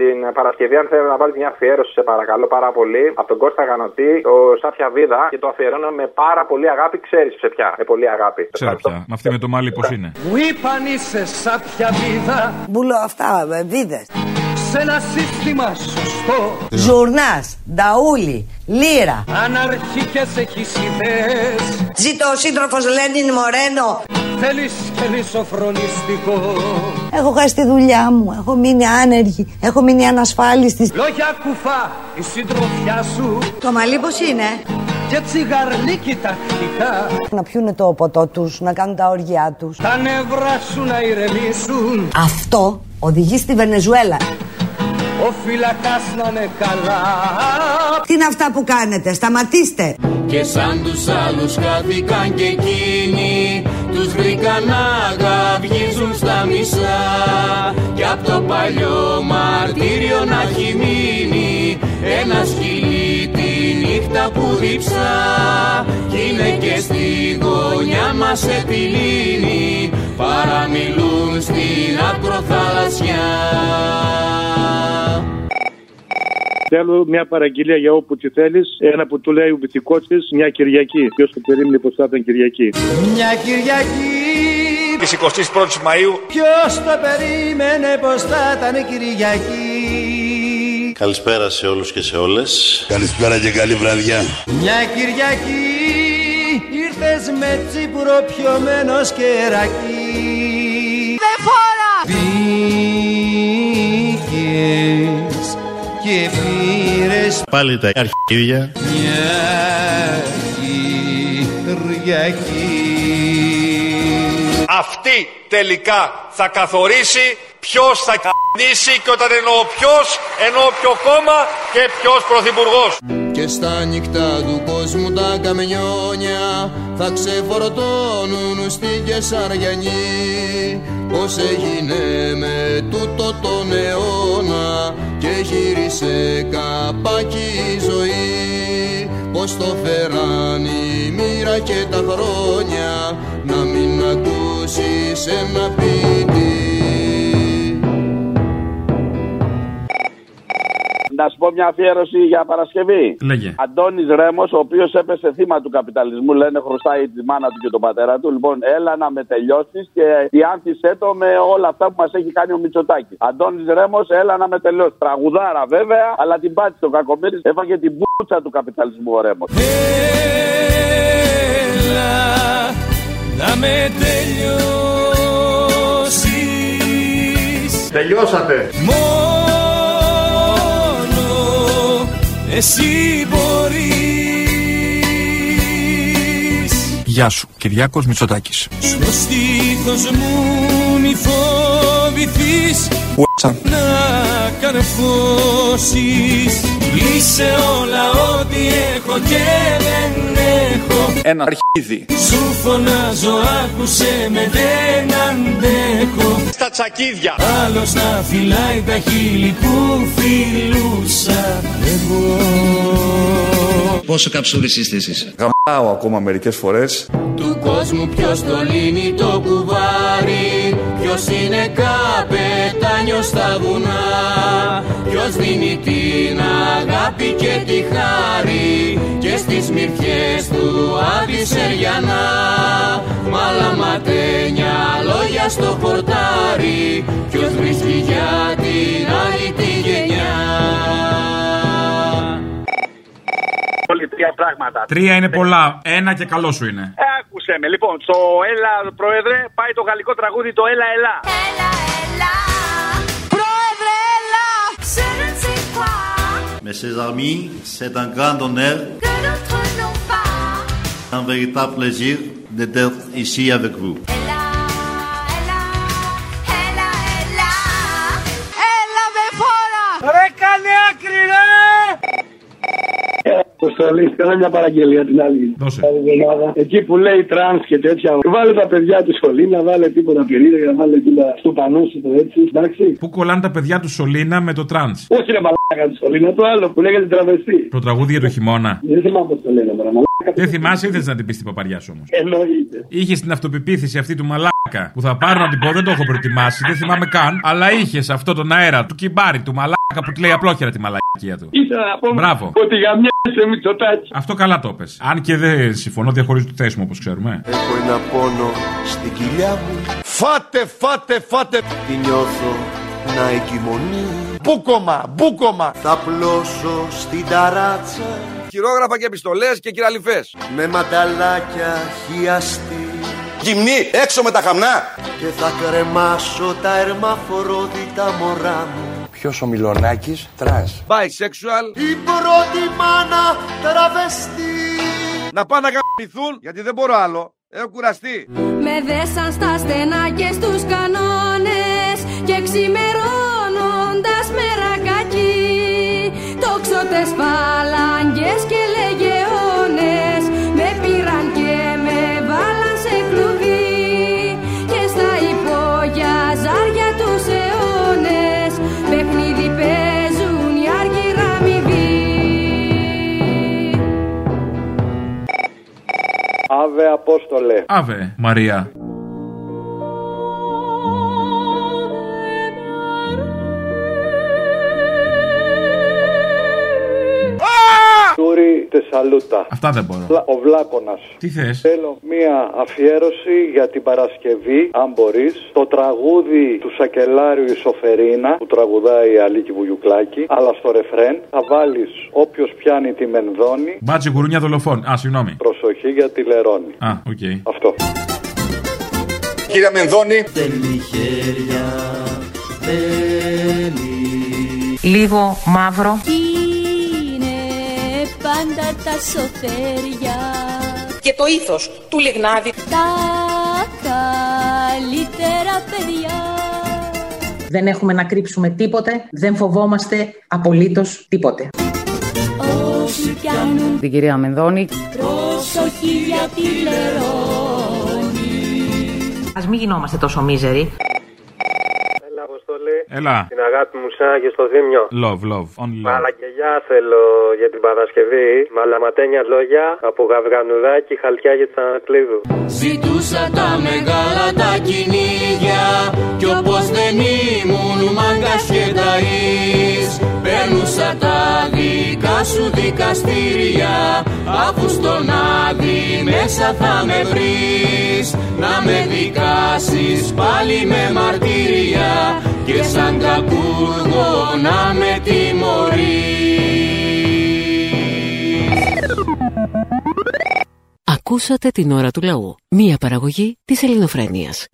την Παρασκευή, αν θέλει να βάλεις μια αφιέρωση, σε παρακαλώ πάρα πολύ, από τον Κώστα Γανοτή, ο Σάφια Βίδα και το αφιερώνω με πάρα πολύ αγάπη. Ξέρεις σε ποια, με πολύ αγάπη. Ξέρω πια. Με αυτή με το μάλι πώς είναι. Μου είπαν είσαι σάπια βίδα. Μπουλο αυτά, βίδε. Σε ένα σύστημα σωστό. Ζουρνάς, νταούλι, λύρα. Αναρχικές έχεις ιδέες. Ζήτω ο σύντροφος Λένιν Μορένο. Θέλεις και σοφρονιστικό. Έχω χάσει τη δουλειά μου, έχω μείνει άνεργη, έχω μείνει ανασφάλιστη. Λόγια κουφά, η συντροφιά σου. Το μαλλί πώς είναι; Και τσιγαρλίκι τακτικά. Να πιούνε το ποτό τους, να κάνουν τα όργια τους. Τα νευρά σου να ηρεμήσουν. Αυτό οδηγεί στη Βενεζουέλα. Ο φυλακάς να είναι καλά. Τι είναι αυτά που κάνετε, σταματήστε. Και σαν τους άλλους χάθηκαν και εκείνοι Τους βρήκαν να γαυγίζουν στα μισά Κι απ' το παλιό μαρτύριο να έχει μείνει Ένας σκυλί τη νύχτα που διψά Κι είναι και στη γωνιά μας επιλύνει Παραμιλούν στην ακροθαλασσιά Θέλω μια παραγγελία για όπου τη θέλεις. Ένα που του λέει ο βυθικός της μια Κυριακή. Ποιος το περίμενε πως θα ήταν Κυριακή. Μια Κυριακή Της 21η Μαου. Ποιος το περίμενε πως θα ήταν Κυριακή Καλησπέρα σε όλους και σε όλες. Καλησπέρα και καλή βραδιά. Μια Κυριακή ήρθες με τσίπουρο πιωμένος κερακί Δε φόρα! Πήγες και πήρες Πάλι τα αρχίδια. μια Κυριακή Αυτή τελικά θα καθορίσει ποιος θα κ***νήσει και όταν εννοώ ποιος, εννοώ ποιο κόμμα και ποιος πρωθυπουργός. Και στα νύχτα του κόσμου τα καμιόνια θα ξεφορτώνουν στην Κεσαριανή Πώς έγινε με τούτο τον αιώνα και γύρισε καπάκι η ζωή. Πώς το φέραν η μοίρα και τα χρόνια να μην ακούσεις ένα ποιητή Να σου πω μια αφιέρωση για Παρασκευή. Λέγε. Αντώνης Ρέμος, ο οποίος έπεσε θύμα του καπιταλισμού, λένε χρωστάει τη μάνα του και τον πατέρα του. Λοιπόν, έλα να με τελειώσεις και διάνθησέ το με όλα αυτά που μας έχει κάνει ο Μητσοτάκης. Αντώνης Ρέμος, έλα να με τελειώσεις. Τραγουδάρα βέβαια, αλλά την πάτησε ο Κακομίρη, έφαγε την μπούτσα του καπιταλισμού ο Ρέμος. Έλα να με τελειώσεις Τελειώσατε. Μόνος εσύ μπορείς Γεια σου, Κυριάκος Μητσοτάκης. Στο στήθος μου μη φοβηθείς WhatsApp. να καρφώσεις Είσαι όλα ό,τι έχω και δεν έχω Ένα αρχίδι. Σου φωνάζω άκουσε με δεν αντέχω Στα τσακίδια. Άλλος να φυλάει τα χείλη που φιλούσα εγώ Πόσο καψούρης είστε εσείς; Γαμάω ακόμα μερικές φορές. Του κόσμου ποιος το λύνει το κουβάρι Ποιος είναι καπετάνιος στα βουνά. Ποιος δίνει την αγάπη και τη χάρη. Και στις μυρφιές του αντισεριανά Μαλαματένια λόγια στο χορτάρι Ποιος βρίσκει για την άλλη τη γενιά Όλοι τρία πράγματα. Τρία είναι πολλά. Ένα και καλό σου είναι. Ε, άκουσε με. Λοιπόν, στο Έλα, Πρόεδρε, πάει το γαλλικό τραγούδι το Έλα, Έλα. Πρόεδρε, έλα! Mes chers amis, c'est un grand honneur, un véritable plaisir d'être ici avec vous. Έλα Αποστολή, κάνω μια παραγγελία την άλλη. Δώσε. Άλλη εβδομάδα. Εκεί που λέει τρανς και τέτοια. Βάλε τα παιδιά του σωλήνα, βάλε τίποτα πυρίδα για να βάλε τίποτα στο πανό σου το έτσι. Εντάξει. Πού κολλάνε τα παιδιά του Σολίνα με το τραντ. Όχι ρε μαλάκα του σωλήνα, το άλλο που λέγεται τραβεστή. Το τραγούδι για το χειμώνα. Δεν θυμάμαι πώς το λένε τώρα. Μαλάκα. Δεν θυμάσαι, ήθελε να την πεις την παπαριά σου όμως; Εννοείται. Είχες την αυτοπεποίθηση αυτή του μαλάκα που θα πάρω να την πω, δεν το έχω προετοιμάσει, δεν θυμάμαι καν. Αλλά είχες αυτό τον αέρα του κυμπάρι του μαλάκα που του λέει απλόχερα τη μαλακία του. Ήθελα να πω Μπράβο. ότι για μια σε Μητσοτάκη. Αυτό καλά το πες. Αν και δεν συμφωνώ, διαχωρίζω το θέσιμο όπως ξέρουμε. Έχω ένα πόνο στην κοιλιά μου Φάτε, φάτε, φάτε Τη νιώθω να εγκυμονεί Μπούκομα, μπούκομα Θα πλώσω στην ταράτσα Χειρόγραφα και επιστολές και κυραλιφές. Με μανταλάκια χιαστή Γυμνή, έξω με τα χαμνά. Και θα κρεμάσω τα ερμαφορόδιτα μωρά μου Ποιος ο Μιλονάκης, τρανς. Bisexual. Η πρώτη μάνα τραβεστή Να πάνε να γαμπηθούν, γιατί δεν μπορώ άλλο. Έχω κουραστεί. Με δέσαν στα στενά και στους κανόνες Και ξημερώνοντας μερακάκι Τόξοτες φαλάγγες και Αβε Απόστολε. Αβε, Μαρία. Τούρι Τεσσαλούτα. Αυτά δεν μπορώ. Βλα- Ο Βλάκονας. Τι θες; Θέλω μία αφιέρωση για την Παρασκευή, αν μπορείς. Το τραγούδι του Σακελάριου η Σοφερίνα, που τραγουδάει η Αλίκη Βουγιουκλάκη, αλλά στο ρεφρέν θα βάλεις όποιος πιάνει τη μενδόνη. Μπάτσε γουρούνια δολοφόν. Α, συγγνώμη. Προσοχή για τη λερώνη. Α, οκ. Αυτό. Κύριε Μενδώνη. Θέλει χέρια, θέλει Λίγο μαύρο. Είναι πάντα τα σοφέρια Και το ήθος του Λιγνάδη. Τα καλύτερα παιδιά Δεν έχουμε να κρύψουμε τίποτε, δεν φοβόμαστε απολύτως τίποτε. Όσοι πιάνουν Την κυρία Μενδώνη. προσοχή για τη λερώνη Ας μην γινόμαστε τόσο μίζεροι. Έλα, Αποστολή. Έλα. Την αγάπη μου σαν και στο Δήμιο. Love, love, only love. Μαλακελιά θέλω για την Παρασκευή. Μαλαματένια λόγια από γαυγανουδάκι, χαλκιά για τις ανακλείδου. Ζητούσα τα μεγάλα τα κυνήγια Κι όπως δεν ήμουν μάγκας και ταΐς Παίρνουσα τα δικά σου δικαστήρια Αφού στον άδει μέσα θα με βρεις Να με δικάσεις πάλι με μαρτύρια Και σαν κακούργο να με τιμωρείς Ακούσατε την ώρα του λαού. Μία παραγωγή της ελληνοφρένειας.